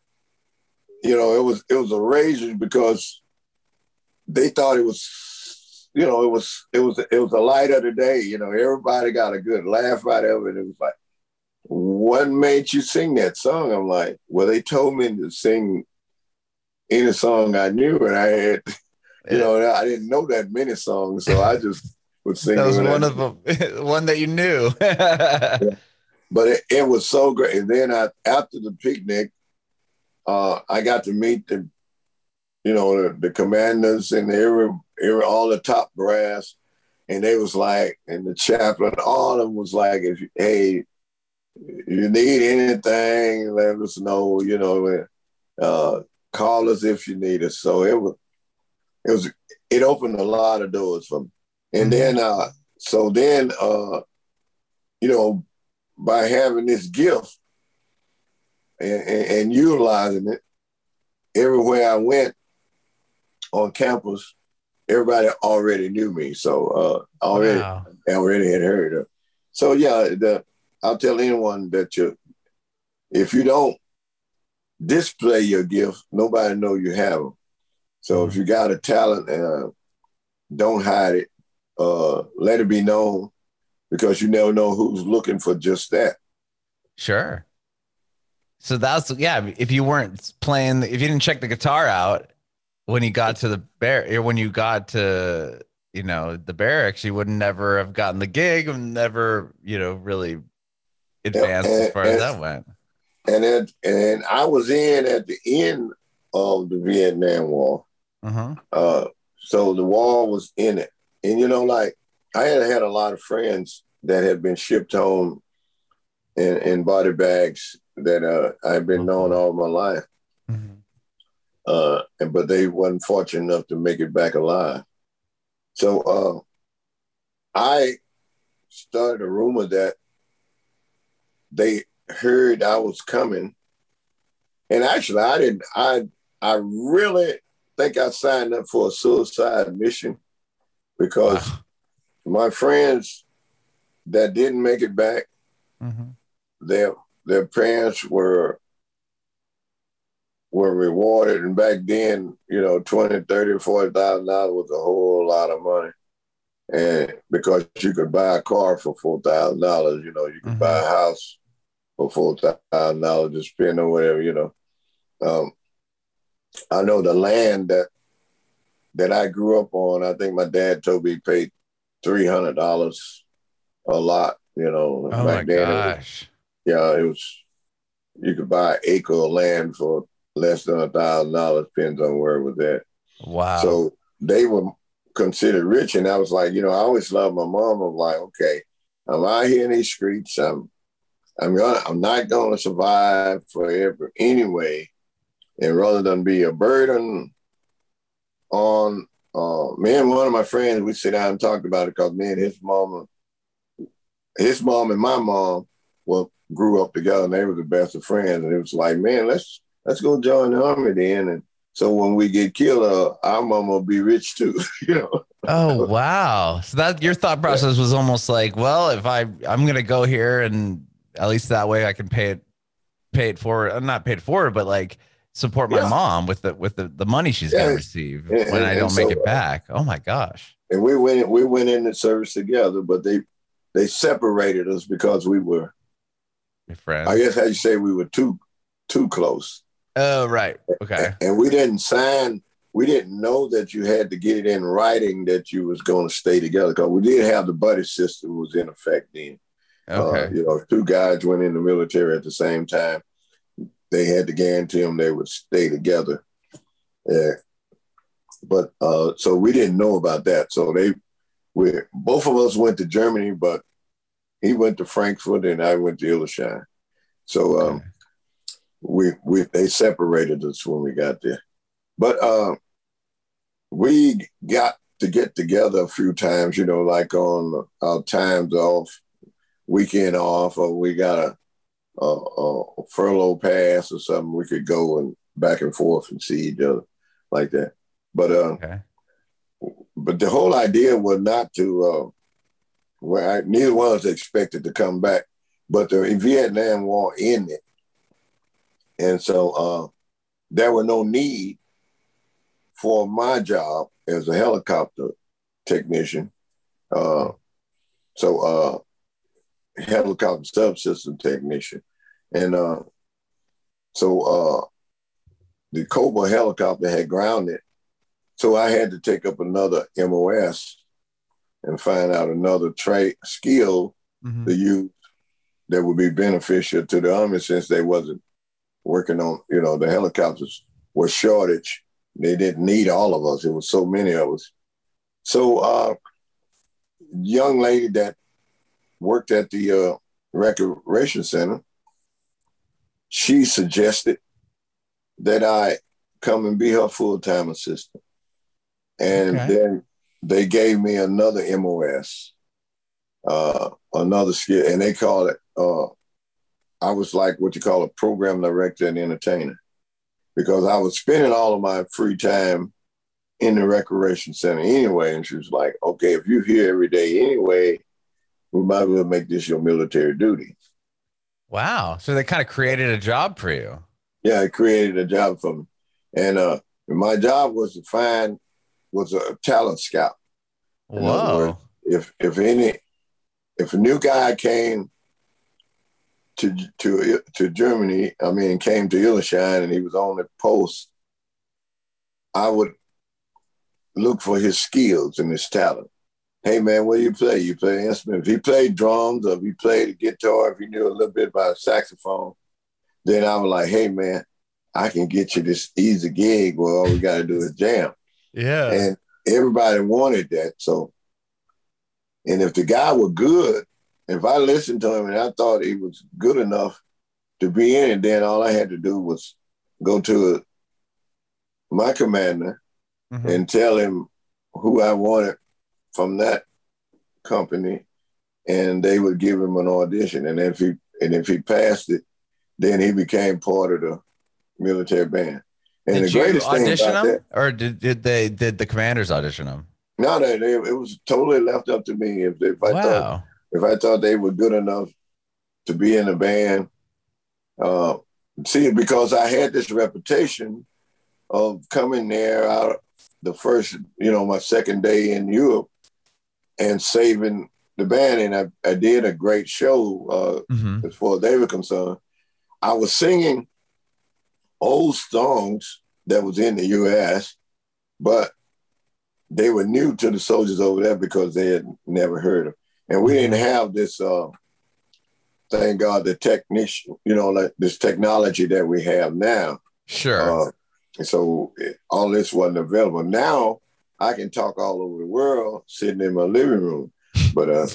you know, it was it was a rage because they thought it was, you know, it was it was it was a light of the day. You know, everybody got a good laugh out of it. It was like, what made you sing that song? I'm like, well, they told me to sing any song I knew, and I had you know, I didn't know that many songs, so I just would sing. that was one of them, one that you knew. yeah. But it, it, was so great. And then I, after the picnic, uh, I got to meet the, you know, the, the commanders and every, every all the top brass, and they was like, and the chaplain, all of them was like, if you, hey, you need anything, let us know. You know, uh, call us if you need us. So it was, it was, it opened a lot of doors for me. And mm-hmm. then, uh, so then, uh, you know, by having this gift and, and, and utilizing it, everywhere I went on campus, everybody already knew me. So uh, already, wow. already had heard of. So yeah, the, I'll tell anyone that you, if you don't display your gift, nobody know you have them. So if mm-hmm. you got a talent, uh, don't hide it. Uh, let it be known because you never know who's looking for just that. Sure. So that's yeah. If you weren't playing, if you didn't check the guitar out when you got to the bear, when you got to you know the barracks, you would never have gotten the gig and never you know really advanced and, as far and, as that went. And it, and I was in at the end of the Vietnam War. Uh-huh. Uh, so the war was in it. And you know, like I had had a lot of friends that had been shipped home in, in body bags that uh, I've been known all my life. Mm-hmm. Uh, and, but they wasn't fortunate enough to make it back alive. So uh, I started a rumor that they heard I was coming. And actually, I didn't. I I really think I signed up for a suicide mission because wow. my friends that didn't make it back, mm-hmm. their their parents were were rewarded. And back then, you know, 20, 30, 40,000 dollars was a whole lot of money. And because you could buy a car for four thousand dollars, you know, you could mm-hmm. buy a house for four thousand dollars to spend or whatever, you know. Um, I know the land that that I grew up on. I think my dad told me paid three hundred dollars a lot. You know, oh back my then. Gosh. Yeah, it was. You could buy an acre of land for less than a thousand dollars. Depends on where it was at. Wow. So they were considered rich, and I was like, you know, I always loved my mom. I'm like, okay, I'm out here in these streets. I'm, I'm gonna, I'm not gonna survive forever anyway and rather than be a burden on uh, me and one of my friends, we sit down and talked about it because me and his mom, his mom and my mom, well, grew up together and they were the best of friends. And it was like, man, let's let's go join the army then. And so when we get killed, uh, our mom will be rich too, you know. oh wow! So that your thought process was almost like, well, if I I'm gonna go here and at least that way I can pay it pay it forward. I'm not pay it forward, but like support my yeah. mom with the with the, the money she's yeah. gonna receive and, when and, I don't make it back. Oh my gosh. And we went we went in the service together, but they they separated us because we were Your friends. I guess how you say we were too too close. Oh right. Okay. And, and we didn't sign we didn't know that you had to get it in writing that you was going to stay together because we did have the buddy system was in effect then. Okay. Uh, you know, two guys went in the military at the same time they had to guarantee them they would stay together. Yeah. But uh, so we didn't know about that. So they, we both of us went to Germany, but he went to Frankfurt and I went to Illesheim. So um, okay. we we they separated us when we got there. But uh, we got to get together a few times, you know, like on our times off, weekend off, or we got a a, a furlough pass or something, we could go and back and forth and see each other like that. But uh, okay. but the whole idea was not to. Well, I, neither one was expected to come back, but the Vietnam War ended, and so uh, there were no need for my job as a helicopter technician. Uh, so uh, helicopter subsystem technician. And uh, so uh, the Cobra helicopter had grounded. So I had to take up another MOS and find out another trait skill mm-hmm. to use that would be beneficial to the Army since they wasn't working on, you know, the helicopters were shortage. They didn't need all of us. It was so many of us. So, uh, young lady that worked at the uh, recreation center, she suggested that I come and be her full time assistant. And okay. then they gave me another MOS, uh, another skill, and they called it, uh, I was like what you call a program director and entertainer because I was spending all of my free time in the recreation center anyway. And she was like, okay, if you're here every day anyway, we might as well make this your military duty. Wow. So they kind of created a job for you. Yeah, it created a job for me. And uh, my job was to find was a talent scout. Whoa. Words, if if any if a new guy came to to to Germany, I mean came to Illesheim and he was on the post, I would look for his skills and his talent. Hey man, what do you play? You play instrument. If he played drums or if he played a guitar, if he knew a little bit about saxophone, then I was like, hey man, I can get you this easy gig where all we got to do is jam. Yeah. And everybody wanted that. So, and if the guy was good, if I listened to him and I thought he was good enough to be in it, then all I had to do was go to my commander mm-hmm. and tell him who I wanted from that company, and they would give him an audition. And if he and if he passed it, then he became part of the military band. And did the greatest you audition thing about them, that, or did, did they did the commanders audition them? No, they, they, it was totally left up to me. If, if I wow. thought if I thought they were good enough to be in the band, uh, see, because I had this reputation of coming there out the first, you know, my second day in Europe and saving the band, and I, I did a great show uh, mm-hmm. as far as they were concerned. I was singing old songs that was in the U.S., but they were new to the soldiers over there because they had never heard them, and we didn't have this. Uh, thank God, the technician, you know, like this technology that we have now. Sure. Uh, so it, all this wasn't available. Now I can talk all over the world sitting in my living room, but uh,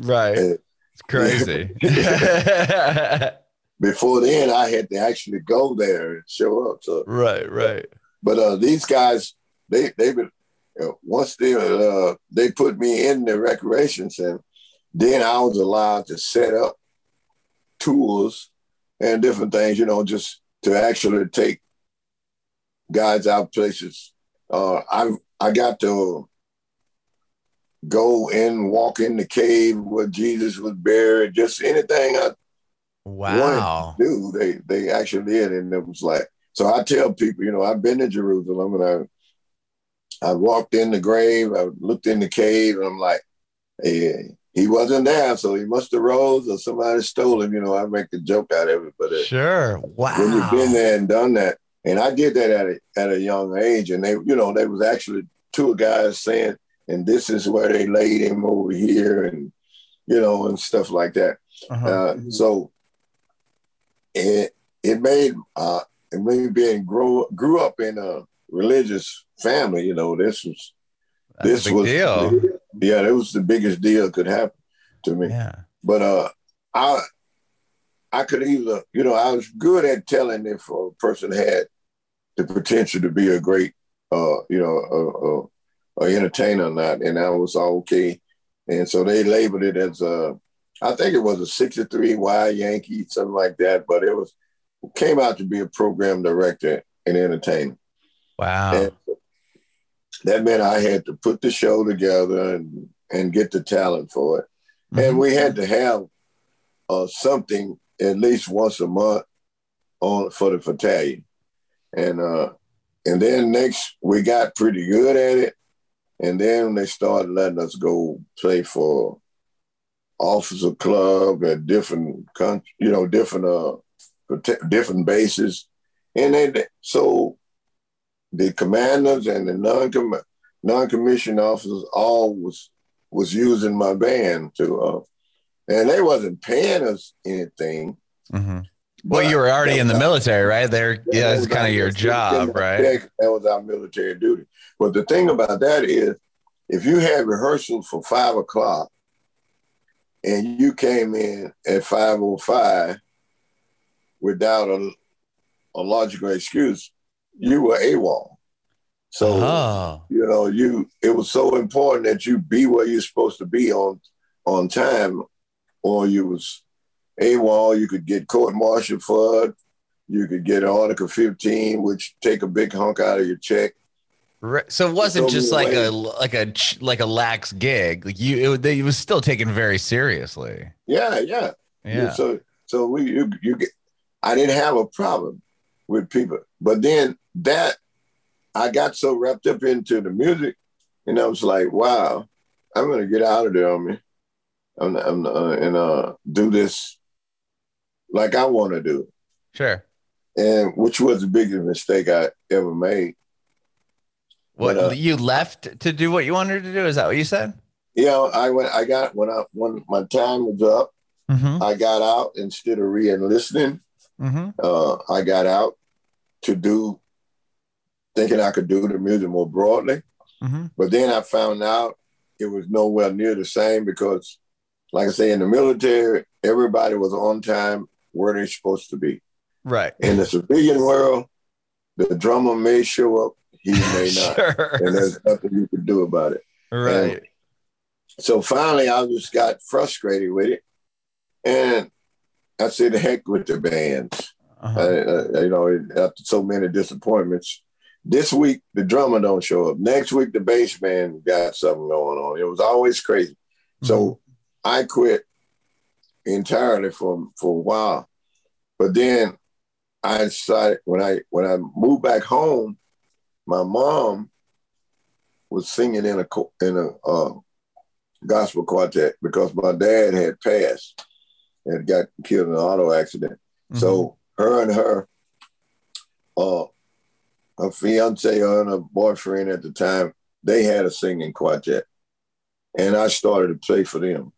right, it's crazy. before then I had to actually go there and show up. So right, right. But uh, these guys, they they been you know, once they uh, they put me in the recreation center, then I was allowed to set up tours and different things. You know, just to actually take guys out places. Uh, I I got to go and walk in the cave where Jesus was buried. Just anything I Wow. Do they they actually did, and it was like so. I tell people, you know, I've been to Jerusalem, and I I walked in the grave, I looked in the cave, and I'm like, hey, he wasn't there, so he must have rose or somebody stole him. You know, I make a joke out of it, but sure, wow. When you've been there and done that, and I did that at a, at a young age, and they, you know, there was actually two guys saying, and this is where they laid him over here, and you know, and stuff like that. Uh-huh. Uh, so it it made uh it made being grow grew up in a religious family. You know, this was That's this was deal. yeah, it was the biggest deal could happen to me. Yeah, but uh, I I could either you know I was good at telling if a person had the potential to be a great uh you know a, a, a entertainer or not, and I was all okay. And so they labeled it as a I think it was a 63 Y Yankee, something like that, but it was came out to be a program director and entertainer. Wow. And that meant I had to put the show together and, and get the talent for it. Mm-hmm. And we had to have uh, something at least once a month on for the battalion. And uh, and then next we got pretty good at it. And then they started letting us go play for officer club at different country, you know, different uh different bases, and they so the commanders and the non non-commissioned officers all was was using my band to uh and they wasn't paying us anything mm-hmm. well, you were already in the military, right? There, yeah, it's kind of your job, right? That was our military duty. But the thing about that is, if you had rehearsals for five o'clock, and you came in at five o five without a, a logical excuse, you were AWOL. So oh. you know, you it was so important that you be where you're supposed to be on on time, or you was AWOL. You could get court martial for it. You could get Article 15, which take a big hunk out of your check. Right. So it wasn't just like a like a like a lax gig. Like you, it, it was still taken very seriously. Yeah, yeah, yeah. So so we you you get. I didn't have a problem with people, but then that I got so wrapped up into the music, and I was like, wow, I'm gonna get out of there on me, I'm, I'm uh, and uh, do this like I want to do. Sure. And which was the biggest mistake I ever made. What but, uh, you left to do what you wanted to do? Is that what you said? Yeah, I went. I got when I when my time was up. Mm-hmm. I got out instead of re-enlisting. Mm-hmm. Uh, I got out to do thinking I could do the music more broadly. Mm-hmm. But then I found out it was nowhere near the same because, like I say, in the military, everybody was on time where they're supposed to be. Right. In the civilian world, the drummer may show up, he may not. sure. And there's nothing you can do about it. Right. And so finally, I just got frustrated with it. And I said, heck with the bands. Uh-huh. Uh, you know, after so many disappointments, this week the drummer don't show up. Next week the bass man got something going on. It was always crazy. Mm-hmm. So I quit entirely for for a while. But then I decided when I when I moved back home, my mom was singing in a in a uh, gospel quartet because my dad had passed and got killed in an auto accident. Mm-hmm. So her and her uh, her fiance and her boyfriend at the time, they had a singing quartet. And I started to play for them.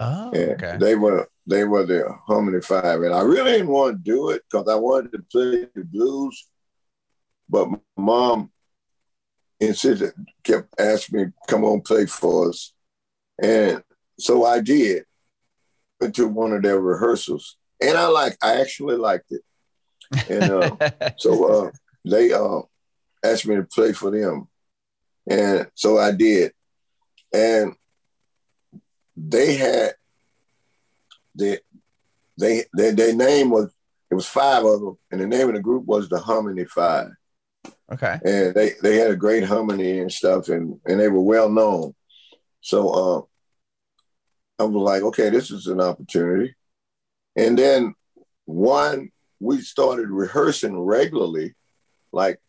Oh, okay. They were they were the Harmony Five, and I really didn't want to do it because I wanted to play the blues, but my mom insisted, kept asking me, "Come on, play for us," and so I did. Went to one of their rehearsals, and I like I actually liked it, and uh, so uh, they uh, asked me to play for them. And so I did. And they had the they their, their name was it was five of them, and the name of the group was the Harmony Five. Okay. And they they had a great harmony and stuff, and and they were well known. So uh, I was like, okay, this is an opportunity. And then one, we started rehearsing regularly like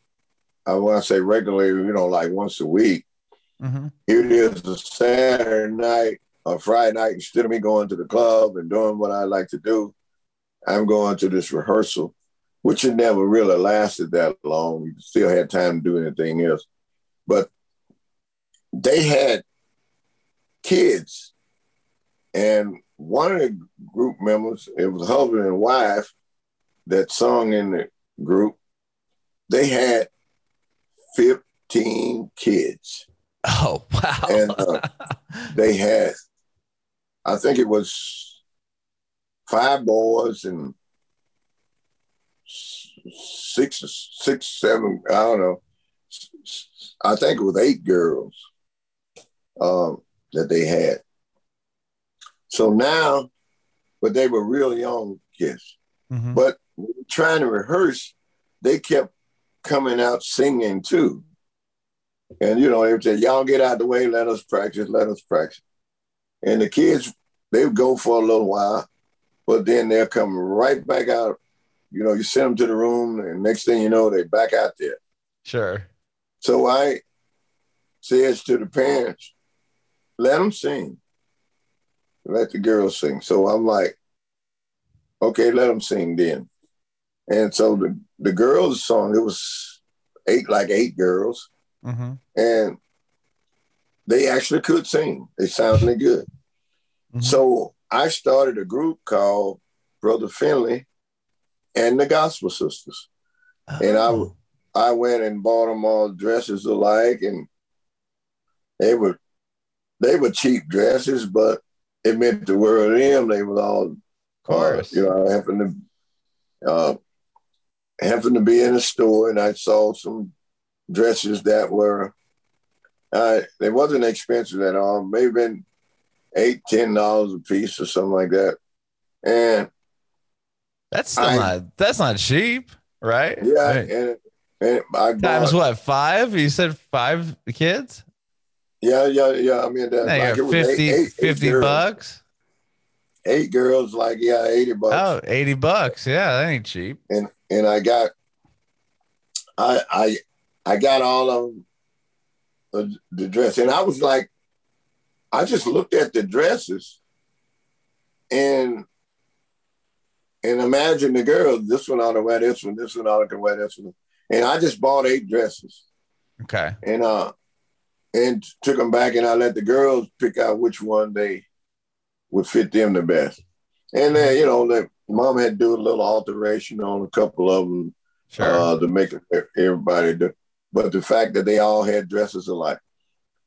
I want to say regularly, you know, like once a week. Mm-hmm. Here it is a Saturday night or Friday night. Instead of me going to the club and doing what I like to do, I'm going to this rehearsal, which it never really lasted that long. You still had time to do anything else. But they had kids. And one of the group members, it was husband and wife that sung in the group they had 15 kids. Oh, wow. And uh, they had, I think it was five boys and six, six, seven, I don't know. I think it was eight girls um, that they had. So now, but they were real young kids. Mm-hmm. But trying to rehearse, they kept coming out singing too. And you know, they would say, Y'all get out the way, let us practice, let us practice. And the kids, they would go for a little while, but then they'll come right back out. You know, you send them to the room, and next thing you know, they back out there. Sure. So I says to the parents, let them sing. Let the girls sing. So I'm like, okay, let them sing then. And so the, the girls' song, it was eight, like eight girls. Mm-hmm. And they actually could sing. They sounded good. Mm-hmm. So I started a group called Brother Finley and the Gospel Sisters. Oh. And I oh. I went and bought them all dresses alike, and they were they were cheap dresses, but it meant the world to them. They were all, of course, you know, I happened to uh, happened to be in a store, and I saw some dresses that were uh, they wasn't expensive at all. Maybe been eight, ten dollars a piece or something like that. And that's still I, not that's not cheap, right? Yeah, right. and, and I times what five? You said five kids. Yeah, yeah, yeah. I mean, that, like 50, eight, eight, 50 eight bucks. Eight girls, like yeah, eighty bucks. Oh, 80 bucks. Yeah, that ain't cheap. And and I got, I I I got all of the, uh, the dress, and I was like, I just looked at the dresses, and and imagine the girls. This one ought to wear this one. This one ought to wear this one. And I just bought eight dresses. Okay. And uh, and took them back, and I let the girls pick out which one they would fit them the best. And then you know, the mom had to do a little alteration on a couple of them sure. uh, to make everybody do. But the fact that they all had dresses alike,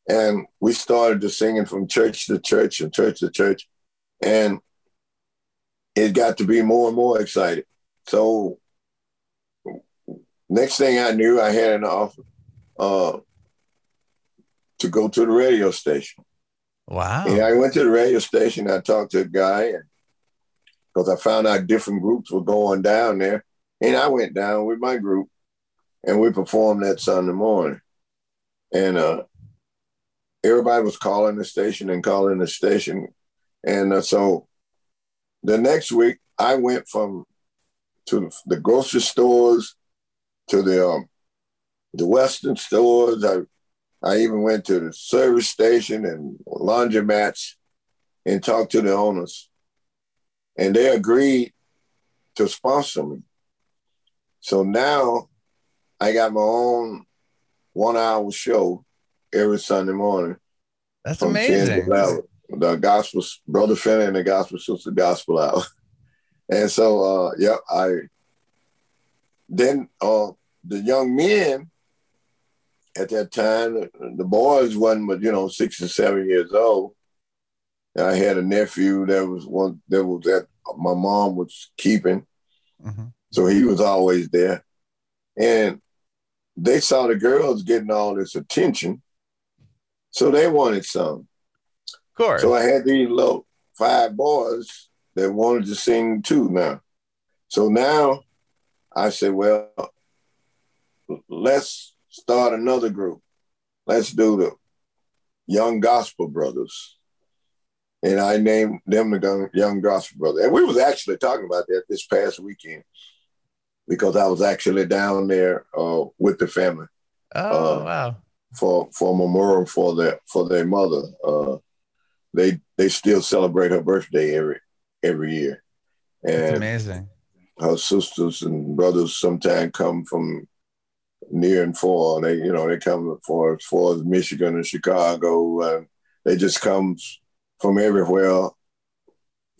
and we started to singing from church to church and church to church, and it got to be more and more excited. So next thing I knew, I had an offer uh, to go to the radio station. Wow. And I went to the radio station. I talked to a guy because I found out different groups were going down there. And I went down with my group and we performed that Sunday morning. And uh, everybody was calling the station and calling the station. And uh, so the next week, I went from to the grocery stores to the um, the Western stores. I I even went to the service station and laundromats and talked to the owners, and they agreed to sponsor me. So now I got my own one hour show every Sunday morning. That's amazing. The gospel, Brother Finley and the Gospel Sister Gospel Hour. And so, uh, yeah, I then uh, the young men at that time, the boys wasn't but you know six or seven years old. I had a nephew that was one that was that my mom was keeping, mm-hmm. so he was always there, and they saw the girls getting all this attention, so they wanted some. Of course. So I had these little five boys that wanted to sing too now. So now I said, well, let's start another group. Let's do the Young Gospel Brothers. And I named them the Young Gospel Brothers. And we was actually talking about that this past weekend because I was actually down there uh, with the family. Oh uh, wow! For for memorial for their for their mother. Uh, they they still celebrate her birthday every every year. And That's amazing. Her sisters and brothers sometimes come from near and far. They, you know, they come for as far as Michigan and Chicago, and they just come from everywhere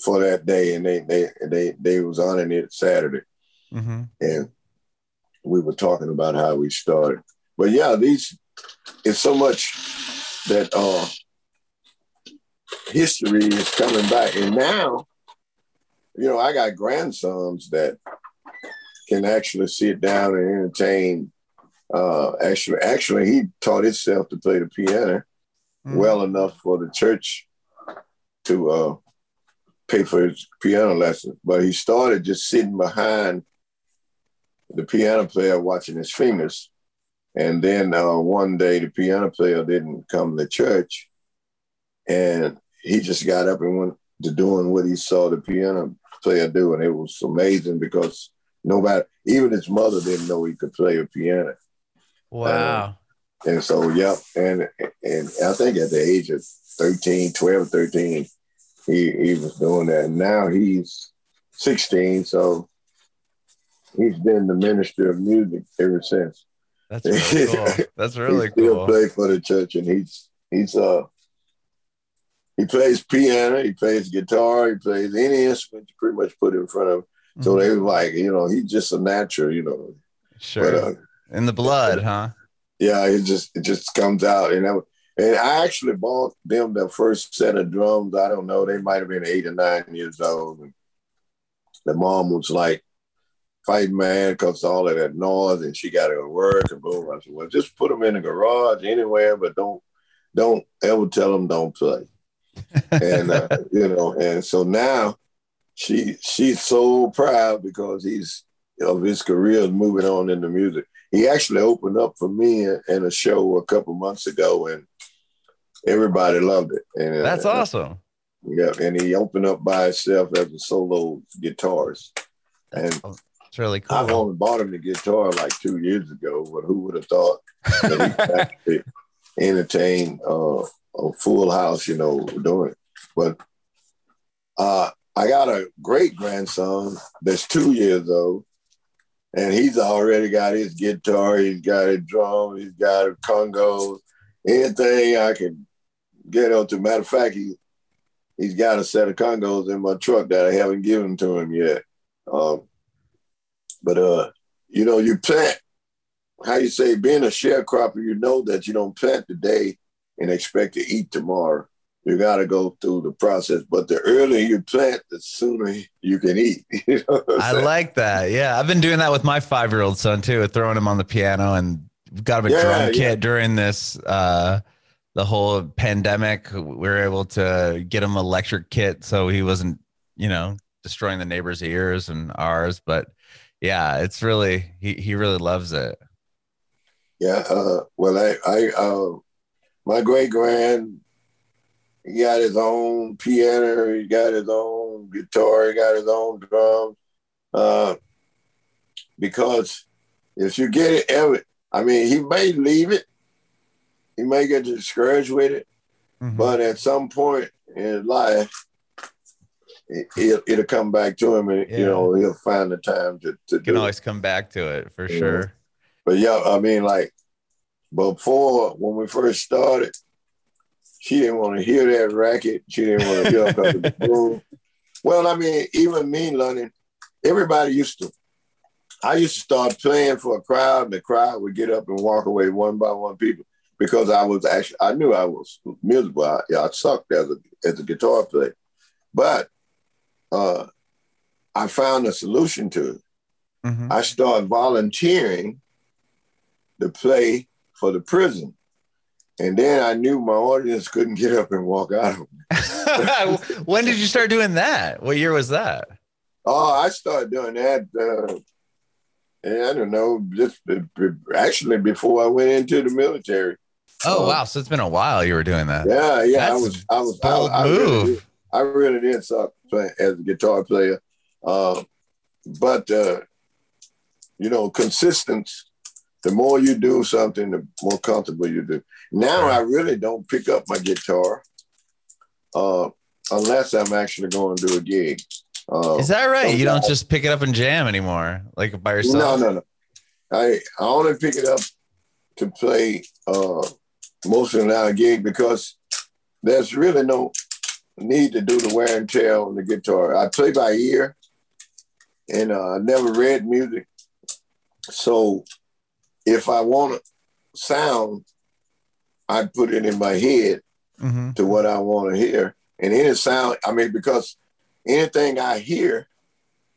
for that day. And they they they they was honoring it Saturday, mm-hmm. and we were talking about how we started. But yeah, these it's so much that uh history is coming back, and now, you know, I got grandsons that can actually sit down and entertain uh, actually, actually, he taught himself to play the piano mm. well enough for the church to uh, pay for his piano lesson. But he started just sitting behind the piano player, watching his fingers. And then uh, one day, the piano player didn't come to church, and he just got up and went to doing what he saw the piano player do, and it was amazing because nobody, even his mother, didn't know he could play a piano. Wow. Um, and so, yep. And and I think at the age of 13, 12, 13, he, he was doing that. And now he's 16. So he's been the minister of music ever since. That's really cool. That's really he still play for the church and he's, he's, uh, he plays piano, he plays guitar, he plays any instrument you pretty much put in front of him. Mm-hmm. So they were like, you know, he's just a natural, you know. Sure. But, uh, In the blood, huh? Yeah, it just it just comes out, and that, and I actually bought them the first set of drums. I don't know, they might have been eight or nine years old. And the mom was like fighting man because all of that noise, and she got to work and boom. I said, well, just put them in the garage anywhere, but don't don't ever tell them don't play. And uh, you know, and so now she she's so proud because he's of his career is moving on into music. He actually opened up for me in a show a couple months ago, and everybody loved it. And uh, that's awesome. Yeah, and he opened up by himself as a solo guitarist. And it's really cool. I've only bought him the guitar like two years ago, but who would have thought that he could entertain uh, a full house, you know, doing it. But uh, I got a great grandson that's two years old, and he's already got his guitar, he's got his drum, he's got his congas, anything I can get onto. Matter of fact, he he's got a set of congas in my truck that I haven't given to him yet. Um, but uh, you know, you plant how you say being a sharecropper, you know that you don't plant today and expect to eat tomorrow. You got to go through the process. But the earlier you plant, the sooner you can eat. You know I like that. Yeah, I've been doing that with my five-year-old son too, throwing him on the piano and got him a yeah, drum yeah. kit during this uh, the whole pandemic. We were able to get him a electric kit so he wasn't, you know, destroying the neighbors' ears and ours. But yeah, it's really he he really loves it. Yeah. Uh, well, I I uh, my great grand, he got his own piano, he got his own guitar, he got his own drums. Uh, because if you get it ever, I mean, he may leave it, he may get discouraged with it, mm-hmm. but at some point in life, it, will come back to him, and yeah. you know he'll find the time to. to you can always it. come back to it for sure. But yeah, I mean, like before when we first started, she didn't want to hear that racket. She didn't want to get up out the room. Well, I mean, even me learning, everybody used to. I used to start playing for a crowd, and the crowd would get up and walk away one by one people because I was actually I knew I was musical. I, I sucked as a as a guitar player, but uh, I found a solution to it. Mm-hmm. I started volunteering to play for the prison. And then I knew my audience couldn't get up and walk out of when did you start doing that? What year was that? Oh, I started doing that. Uh, I don't know, just actually before I went into the military. Oh wow! So it's been a while you were doing that. Yeah, yeah. That's I was, I was, bold I, move. I really, I really did suck as a guitar player, uh, but uh, you know, consistency the more you do something, the more comfortable you do. Now I really don't pick up my guitar uh, unless I'm actually going to do a gig. Uh, Is that right? You don't just pick it up and jam anymore, like by yourself? No, no, no. I, I only pick it up to play uh, most of the time a gig because there's really no need to do the wear and tear on the guitar. I play by ear, and uh, I never read music, so if I want sound, I put it in my head mm-hmm. to what I want to hear. And any sound, I mean, because anything I hear,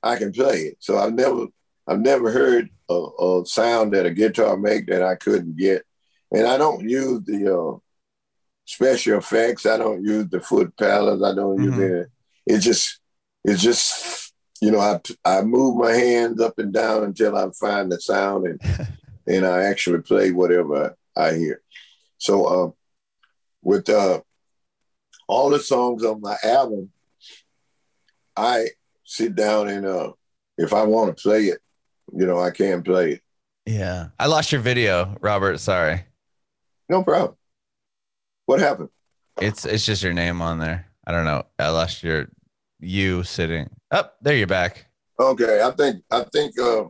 I can play it. So I've never, I've never heard a, a sound that a guitar make that I couldn't get. And I don't use the uh, special effects. I don't use the foot pedals. I don't mm-hmm. use it. It's just, it's just, you know, I I move my hands up and down until I find the sound, and and I actually play whatever I hear. So uh, with uh, all the songs on my album, I sit down and uh, if I want to play it, you know, I can play it. Yeah, I lost your video, Robert. Sorry. No problem. What happened? It's it's just your name on there. I don't know. I lost your you sitting. Up oh, there. You're back. Okay, I think I think uh,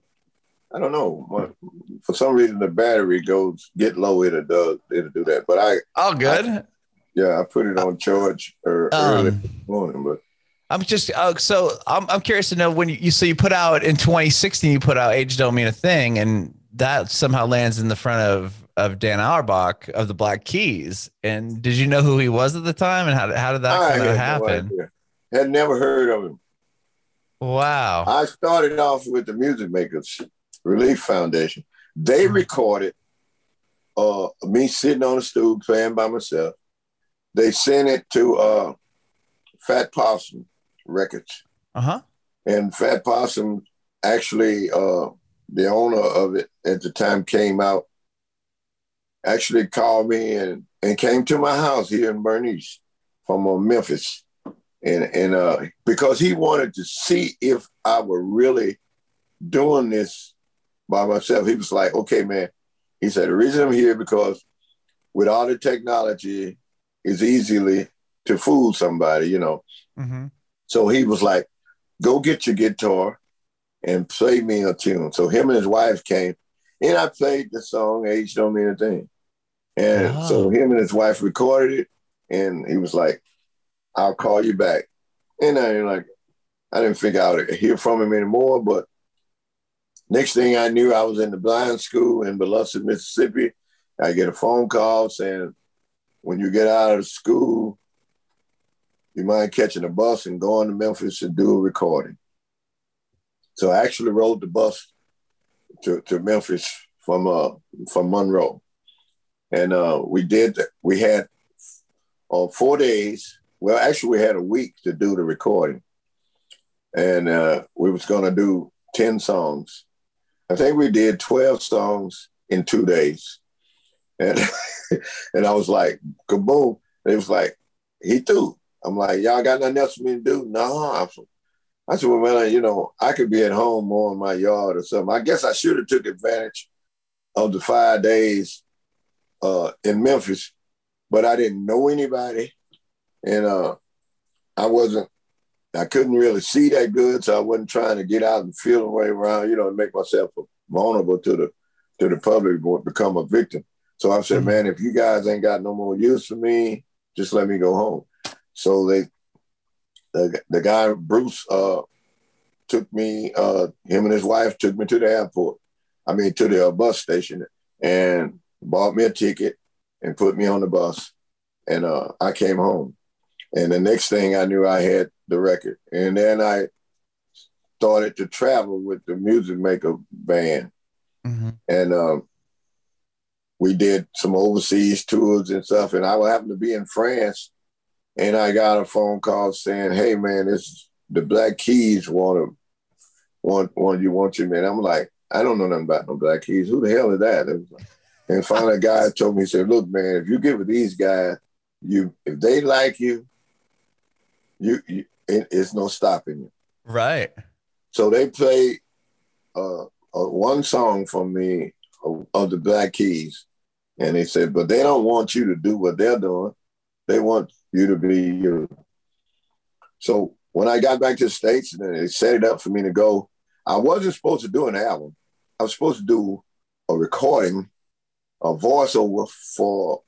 I don't know. For some reason, the battery goes get low. It'll does it'll do that. But I all good. I, yeah, I put it on charge or um, early morning, but I'm just uh, so I'm, I'm curious to know when you, you so you put out in 2016 you put out age don't mean a thing and that somehow lands in the front of of Dan Auerbach of the Black Keys and did you know who he was at the time and how, how did that kind of happen? No had never heard of him. Wow. I started off with the Music Makers Relief Foundation. They mm-hmm. recorded uh, me sitting on a stool playing by myself. They sent it to uh, Fat Possum Records. Uh-huh. And Fat Possum actually, uh, the owner of it at the time came out, actually called me and, and came to my house here in Bernice from uh, Memphis. And, and uh, because he wanted to see if I were really doing this by myself, he was like, okay, man. He said, the reason I'm here because with all the technology, it's easily to fool somebody, you know. Mm-hmm. So he was like, go get your guitar and play me a tune. So him and his wife came and I played the song Age Don't Mean a Thing. And oh. so him and his wife recorded it and he was like, I'll call you back. And I like, I didn't think I would hear from him anymore, but next thing I knew, I was in the blind school in Biloxi, Mississippi. I get a phone call saying, when you get out of school, you mind catching a bus and going to Memphis and do a recording. So I actually rode the bus to, to Memphis from uh, from Monroe, and uh, we did. We had uh, four days. Well, actually, we had a week to do the recording, and uh, we was going to do ten songs. I think we did twelve songs in two days, and and I was like, kaboom! And it was like he threw. I'm like, y'all got nothing else for me to do? No. I said, well, man, you know, I could be at home more in my yard or something. I guess I should have took advantage of the five days uh, in Memphis, but I didn't know anybody, and uh, I wasn't. I couldn't really see that good, so I wasn't trying to get out and feel the way around, you know, and make myself vulnerable to the to the public, or become a victim. So I said, mm-hmm. man, if you guys ain't got no more use for me, just let me go home. So they, the, the guy Bruce uh, took me, uh, him and his wife took me to the airport. I mean to the uh, bus station and bought me a ticket and put me on the bus, and uh, I came home. And the next thing I knew, I had the record, and then I started to travel with the music maker band, mm-hmm. and um, we did some overseas tours and stuff. And I happened to be in France and I got a phone call saying, "Hey man, this the Black Keys want to want want you want you man." I'm like, I don't know nothing about no Black Keys. Who the hell is that? and finally, a guy told me, he said, "Look, man, if you give it these guys, you if they like you, you, you it, it's no stopping you." Right. So they played uh, uh, one song from me of, of the Black Keys, and they said, "But they don't want you to do what they're doing. They want you to be you. So when I got back to the States and they set it up for me to go, I wasn't supposed to do an album. I was supposed to do a recording, a voiceover for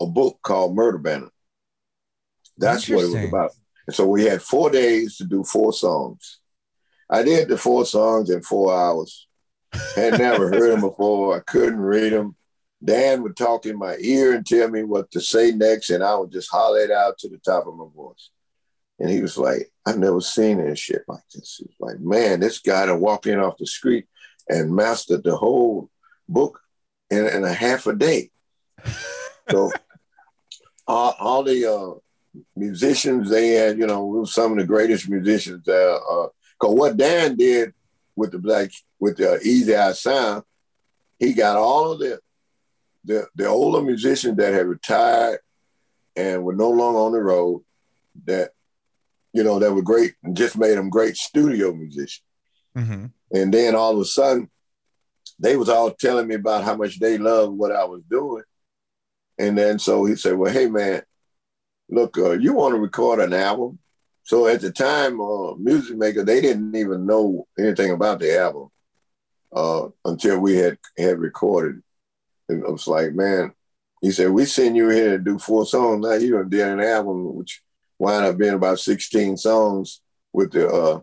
a book called Murder Ballads. That's what it was about. And so we had four days to do four songs. I did the four songs in four hours. Had never heard them before. I couldn't read them. Dan would talk in my ear and tell me what to say next, and I would just holler it out to the top of my voice. And he was like, I've never seen any shit like this. He was like, man, this guy to walk in off the street and mastered the whole book in, in a half a day. so all, all the uh, musicians they had, you know, some of the greatest musicians there. Uh, Cause what Dan did with the black with the Easy Eye Sound, he got all of the the, the older musicians that had retired and were no longer on the road that, you know, that were great and just made them great studio musicians. Mm-hmm. And then all of a sudden, they was all telling me about how much they loved what I was doing. And then so he said, well, hey, man, look, uh, you want to record an album? So at the time, uh, Music Maker, they didn't even know anything about the album uh, until we had had recorded and I was like, man, he said, we send you here to do four songs. Now you done did an album, which wound up being about 16 songs with the uh,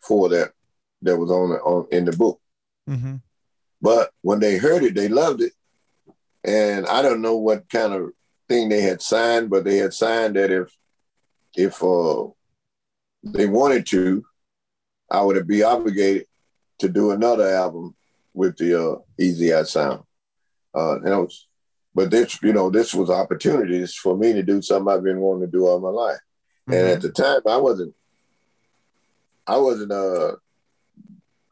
four that that was on the, on in the book. Mm-hmm. But when they heard it, they loved it, and I don't know what kind of thing they had signed, but they had signed that if if uh, they wanted to, I would be obligated to do another album with the uh, Easy Eye Sound. Uh, and was, but this, you know, this was opportunities for me to do something I've been wanting to do all my life. Mm-hmm. And at the time, I wasn't, I wasn't uh,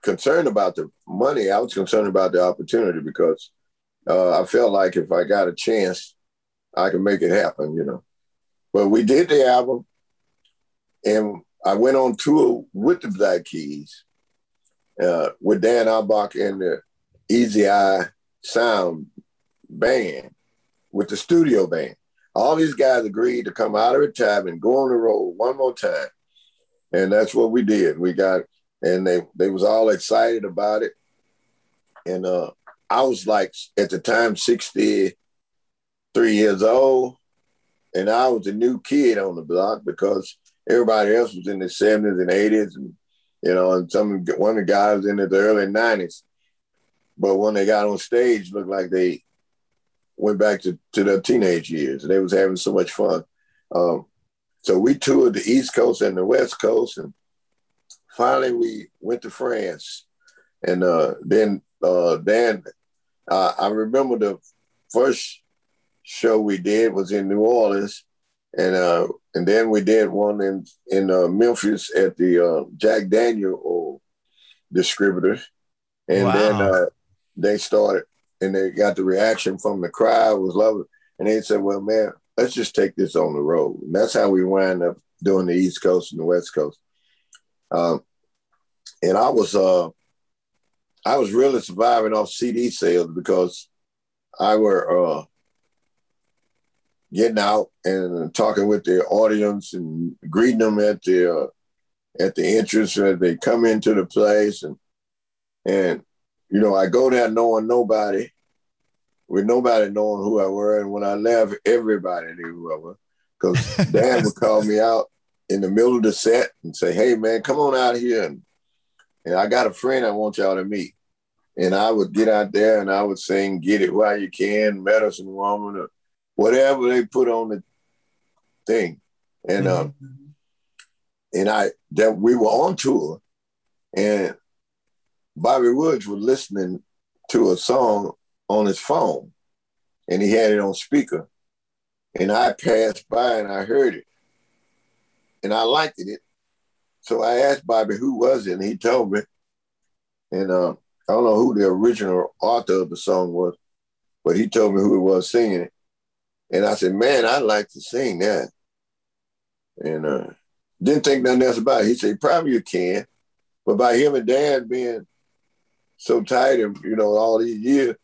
concerned about the money. I was concerned about the opportunity because uh, I felt like if I got a chance, I can make it happen, you know. But we did the album, and I went on tour with the Black Keys, uh, with Dan Auerbach and the Easy Eye Sound band, with the studio band. All these guys agreed to come out of retirement and go on the road one more time. And that's what we did. We got, and they, they was all excited about it. And uh, I was like, at the time, 63 years old. And I was a new kid on the block because everybody else was in the 70s and 80s and you know, and some one of the guys in the early '90s. But when they got on stage, looked like they went back to, to their teenage years. And they was having so much fun. Um, so we toured the East Coast and the West Coast, and finally we went to France. And uh, then uh, Dan, uh, I remember the first show we did was in New Orleans, and uh, and then we did one in in uh, Memphis at the uh, Jack Daniel distributor, and wow. then uh, they started and they got the reaction from the crowd was lovely, and they said, "Well, man, let's just take this on the road," and that's how we wind up doing the East Coast and the West Coast. Um, and I was uh, I was really surviving off CD sales because I were uh, getting out and talking with the audience and greeting them at the uh, at the entrance as they come into the place. And and you know I go there knowing nobody with nobody knowing who I were. And when I left everybody knew who I was because Dan would call me out in the middle of the set and say hey man come on out here. And and I got a friend I want y'all to meet. And I would get out there and I would sing get it while you can medicine woman or whatever they put on the thing. And um, mm-hmm. um, and I that we were on tour, and Bobby Woods was listening to a song on his phone, and he had it on speaker, and I passed by and I heard it, and I liked it. So I asked Bobby who was it, and he told me, and um, I don't know who the original author of the song was, but he told me who it was singing it. And I said, man, I'd like to sing that. And uh, didn't think nothing else about it. He said, probably you can. But by him and Dan being so tight and, you know, all these years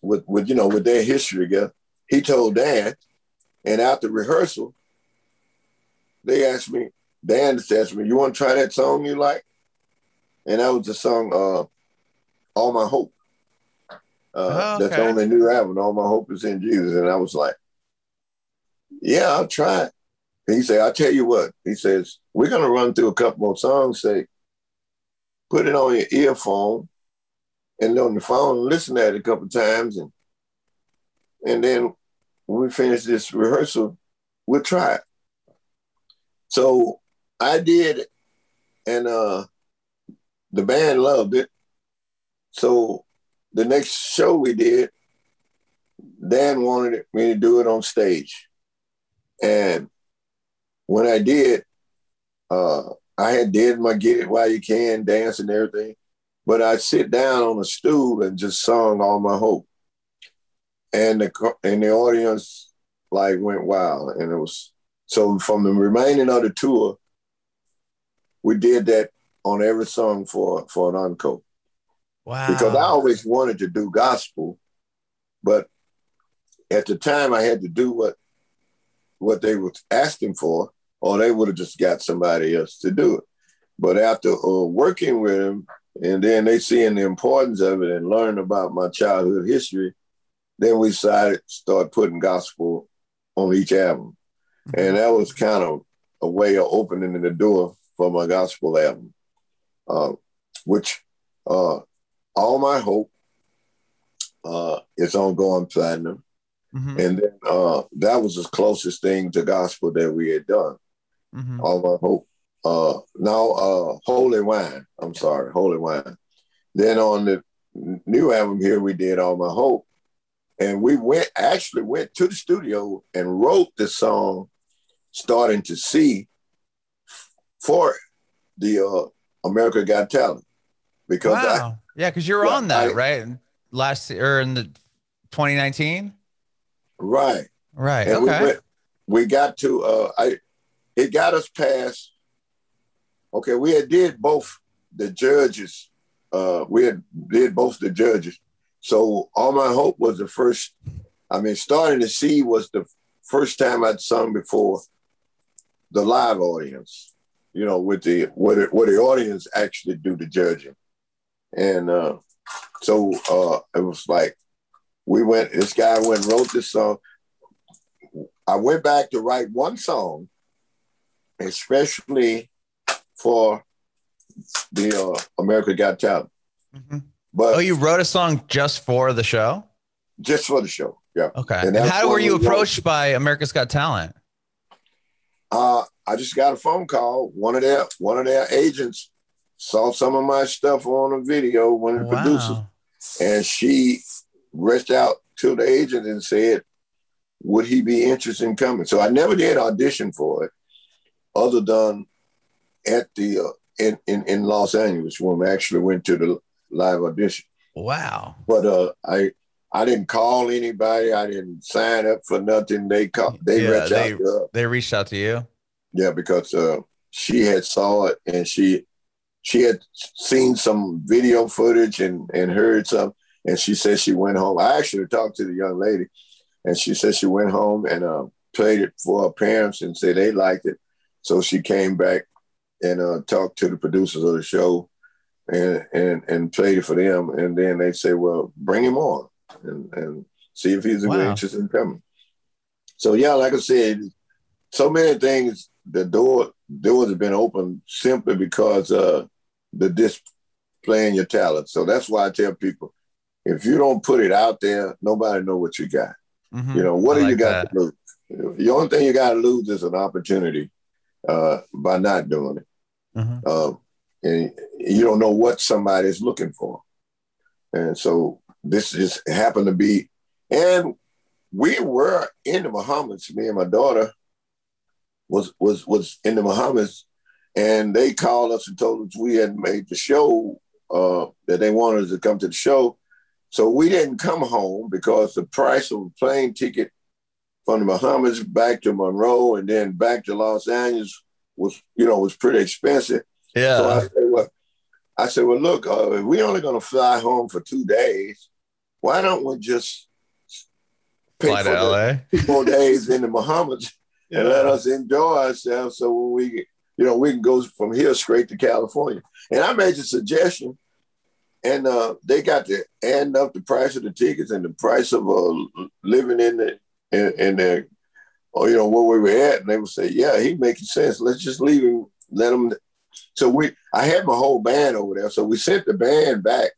with, with you know, with their history together, he told Dan. And after rehearsal, they asked me, Dan asked me, you want to try that song you like? And that was the song, uh, All My Hope. Uh, oh, okay. That's on the new album. All my hope is in Jesus. And I was like, yeah, I'll try it. he said, I'll tell you what. He says, we're going to run through a couple more songs. Say, put it on your earphone and on the phone, listen to it a couple times. And, and then when we finish this rehearsal, we'll try it. So I did it. And uh, the band loved it. So the next show we did, Dan wanted me to do it on stage. And when I did, uh, I had did my get it while you can dance and everything, but I sit down on a stool and just sung all my hope. And the and the audience like went wild, and it was so from the remaining of the tour, we did that on every song for for an encore. Wow. Because I always wanted to do gospel, but at the time I had to do what what they were asking for, or they would have just got somebody else to do it. But after uh, working with them, and then they seeing the importance of it and learning about my childhood history, then we decided to start putting gospel on each album. and that was kind of a way of opening the door for my gospel album, uh, which uh, all my hope uh, is on going platinum, Mhm. and then uh, that was the closest thing to gospel that we had done. Mhm. All my hope. Uh, now, uh, Holy Wine. I'm sorry, Holy Wine. Then on the new album here, we did All My Hope, and we went actually went to the studio and wrote the song, starting to see for the uh, America Got Talent because I, Wow. Yeah, because you were Yeah, on that, I- right? Last or in the 2019? right. Right. And okay. we went, we got to uh I it got us past okay, we had did both the judges, uh we had did both the judges. So all my hope was the first I mean starting to see was the first time I'd sung before the live audience, you know, with the what the, where the audience actually do the judging. And uh so uh it was like we went this guy went and wrote this song I went back to write one song, especially for the uh, America Got Talent, Mhm. but Oh, you wrote a song just for the show? just for the show. Yeah. Okay. And And, how were you we wrote. approached by America's Got Talent? Uh, I just got a phone call. One of their one of their agents saw some of my stuff on a video. One of the producers, and she reached out to the agent and said, "Would he be interested in coming?" So I never did audition for it, other than at the uh, in, in in Los Angeles when we actually went to the live audition. Wow. But uh, I I didn't call anybody. I didn't sign up for nothing. They call they Yeah, reached they- out to us. They reached out to you? Yeah, because uh, she had saw it and she she had seen some video footage and and heard some, and she said she went home. I actually talked to the young lady, and she said she went home and uh, played it for her parents and said they liked it. So she came back and uh, talked to the producers of the show, and and and played it for them. And then they say, well, bring him on and and see if he's Wow. interested in coming. So yeah, like I said, so many things. The door doors have been open simply because uh, the displaying your talent. So that's why I tell people, if you don't put it out there, nobody know what you got. Mhm. You know, what I do you got that. to lose? The only thing you got to lose is an opportunity uh, by not doing it. Mhm. Um, and you don't know what somebody is looking for. And so this just happened to be, and we were in the Bahamas. Me and my daughter was was was in the Bahamas, and they called us and told us we had made the show uh, that they wanted us to come to the show. So we didn't come home because the price of a plane ticket from the Bahamas back to Monroe and then back to Los Angeles was, you know, was pretty expensive. Yeah. So I said, well, I said, well, look, uh, if we're only going to fly home for two days, why don't we just pay Fly for to LA. two more days in the Bahamas and let us enjoy ourselves so when we, get- you know, we can go from here straight to California. And I made a suggestion, and uh, they got to add up the price of the tickets and the price of uh, living in the in, in the, or you know where we were at, and they would say, "Yeah, he making sense. Let's just leave him, let him." So we, I had my whole band over there, so we sent the band back,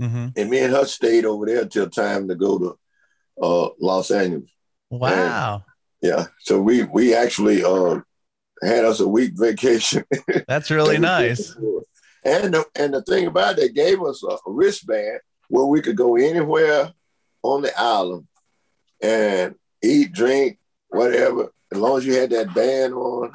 Mhm. and me and her stayed over there till time to go to uh, Los Angeles. Wow. Yeah, so we we actually uh, had us a week vacation. That's really nice. And the, and the thing about it, they gave us a wristband where we could go anywhere on the island and eat, drink, whatever. As long as you had that band on,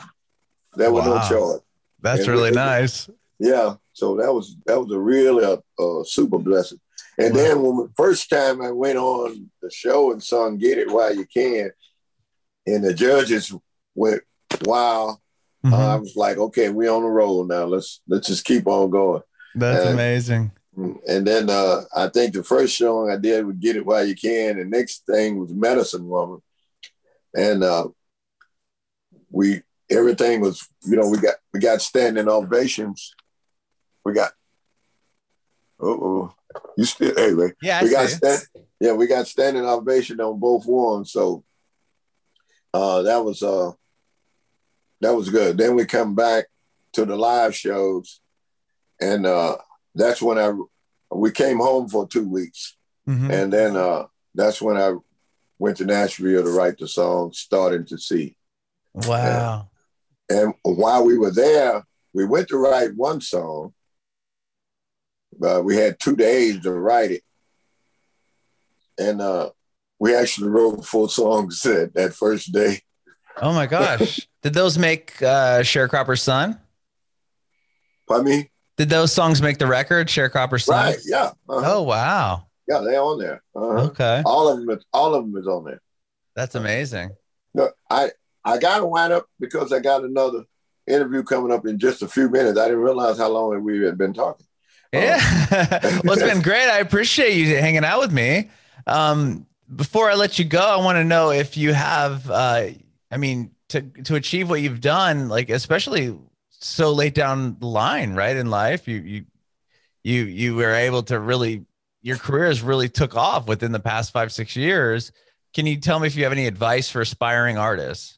there was Wow. no charge. That's And really we- nice. Yeah, so that was that was a really a, a super blessing. And Wow. then when the first time I went on the show and sung "Get It While You Can," and the judges went, "Wow!" Mhm. I was like, "Okay, we on the roll now. Let's let's just keep on going." That's uh, amazing. And then uh, I think the first song I did was "Get It While You Can." The next thing was "Medicine Woman," and uh, we everything was you know we got we got standing ovations. We got oh you still anyway Yeah, I we got stand, yeah we got standing ovation on both ones. So uh, that was uh that was good. Then we come back to the live shows, and uh, that's when I we came home for two weeks, mm-hmm. and then uh, that's when I went to Nashville to write the song "Starting to See." Wow! And, and while we were there, we went to write one song. but we had two days to write it, and uh, we actually wrote four songs that, that first day. Oh my gosh! Did those make uh, Sharecropper's Son? Pardon me? Did those songs make the record, Sharecropper's Son? Right. Yeah. Uh-huh. Oh wow. Yeah, they're on there. Uh-huh. Okay. All of them. All of them is on there. That's amazing. No, I I got to wind up because I got another interview coming up in just a few minutes. I didn't realize how long we had been talking. Yeah. Um, well, it's been great. I appreciate you hanging out with me. Um, before I let you go, I want to know if you have, uh, I mean, to to achieve what you've done, like especially so late down the line, right in life, you you you you were able to really your career has really took off within the past five six years. Can you tell me if you have any advice for aspiring artists?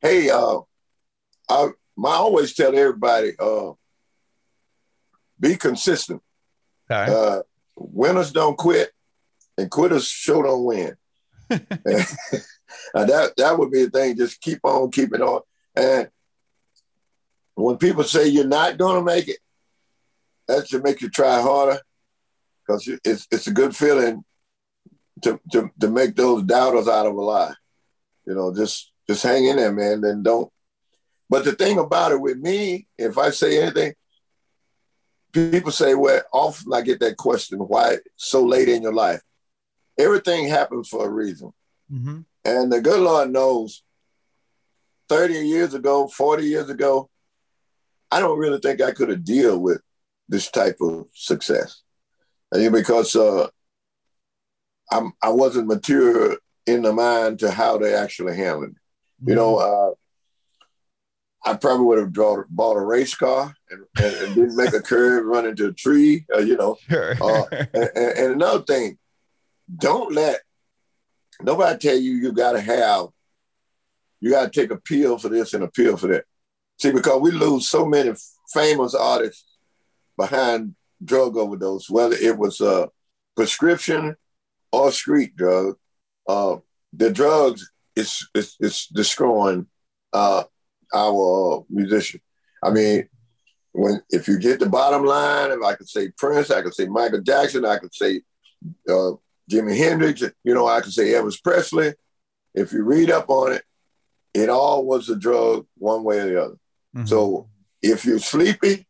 Hey, uh, I, I always tell everybody, uh, be consistent. Okay. Uh, winners don't quit, and quitters sure don't win. that that would be the thing. Just keep on keeping on. And when people say you're not going to make it, that should make you try harder because it's it's a good feeling to, to to make those doubters out of a lie. You know, just just hang in there, man. Then don't. But the thing about it with me, if I say anything, people say, well, often I get that question, why so late in your life? Everything happens for a reason. Mm-hmm. And the good Lord knows 30 years ago, 40 years ago, I don't really think I could have deal with this type of success. Mean, because uh, I'm, I wasn't mature in the mind to how they actually handle it. Mm-hmm. You know, mm-hmm. uh, I probably would have drawn, bought a race car and, and, and didn't make a curve, run into a tree, uh, you know. Sure. Uh, and, and, another thing, don't let nobody tell you you got to have, you got to take a pill for this and a pill for that. See, because we lose so many famous artists behind drug overdose, whether it was a prescription or street drug, uh, the drugs is is, is destroying uh, our musician. I mean, when if you get the bottom line, if I could say Prince, I could say Michael Jackson, I could say uh, Jimi Hendrix, you know, I could say Elvis Presley. If you read up on it, it all was a drug one way or the other. Mm-hmm. So if you're sleepy,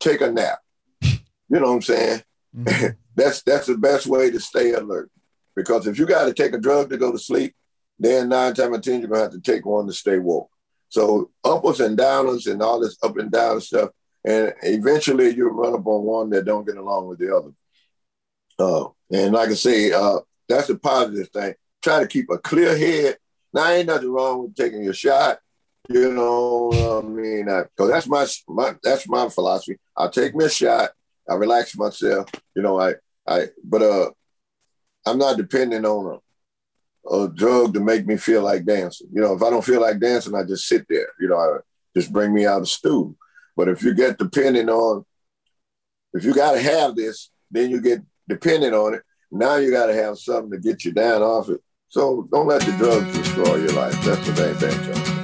take a nap. you know what I'm saying? Mm-hmm. that's that's the best way to stay alert. Because if you got to take a drug to go to sleep, then nine times out of ten you're gonna have to take one to stay woke. So uppers and downers and all this up and down stuff, and eventually you'll run up on one that don't get along with the other. Uh, and like I say, uh, that's a positive thing. Try to keep a clear head. Now, ain't nothing wrong with taking your shot. You know, I mean, because that's my, my that's my philosophy. I take my shot. I relax myself. You know, I I but uh, I'm not depending on a, a drug to make me feel like dancing. You know, if I don't feel like dancing, I just sit there. You know, I, just bring me out of stool. But if you get depending on, if you got to have this, then you get dependent on it. Now you got to have something to get you down off it. So don't let the drugs destroy your life. That's the main thing, John.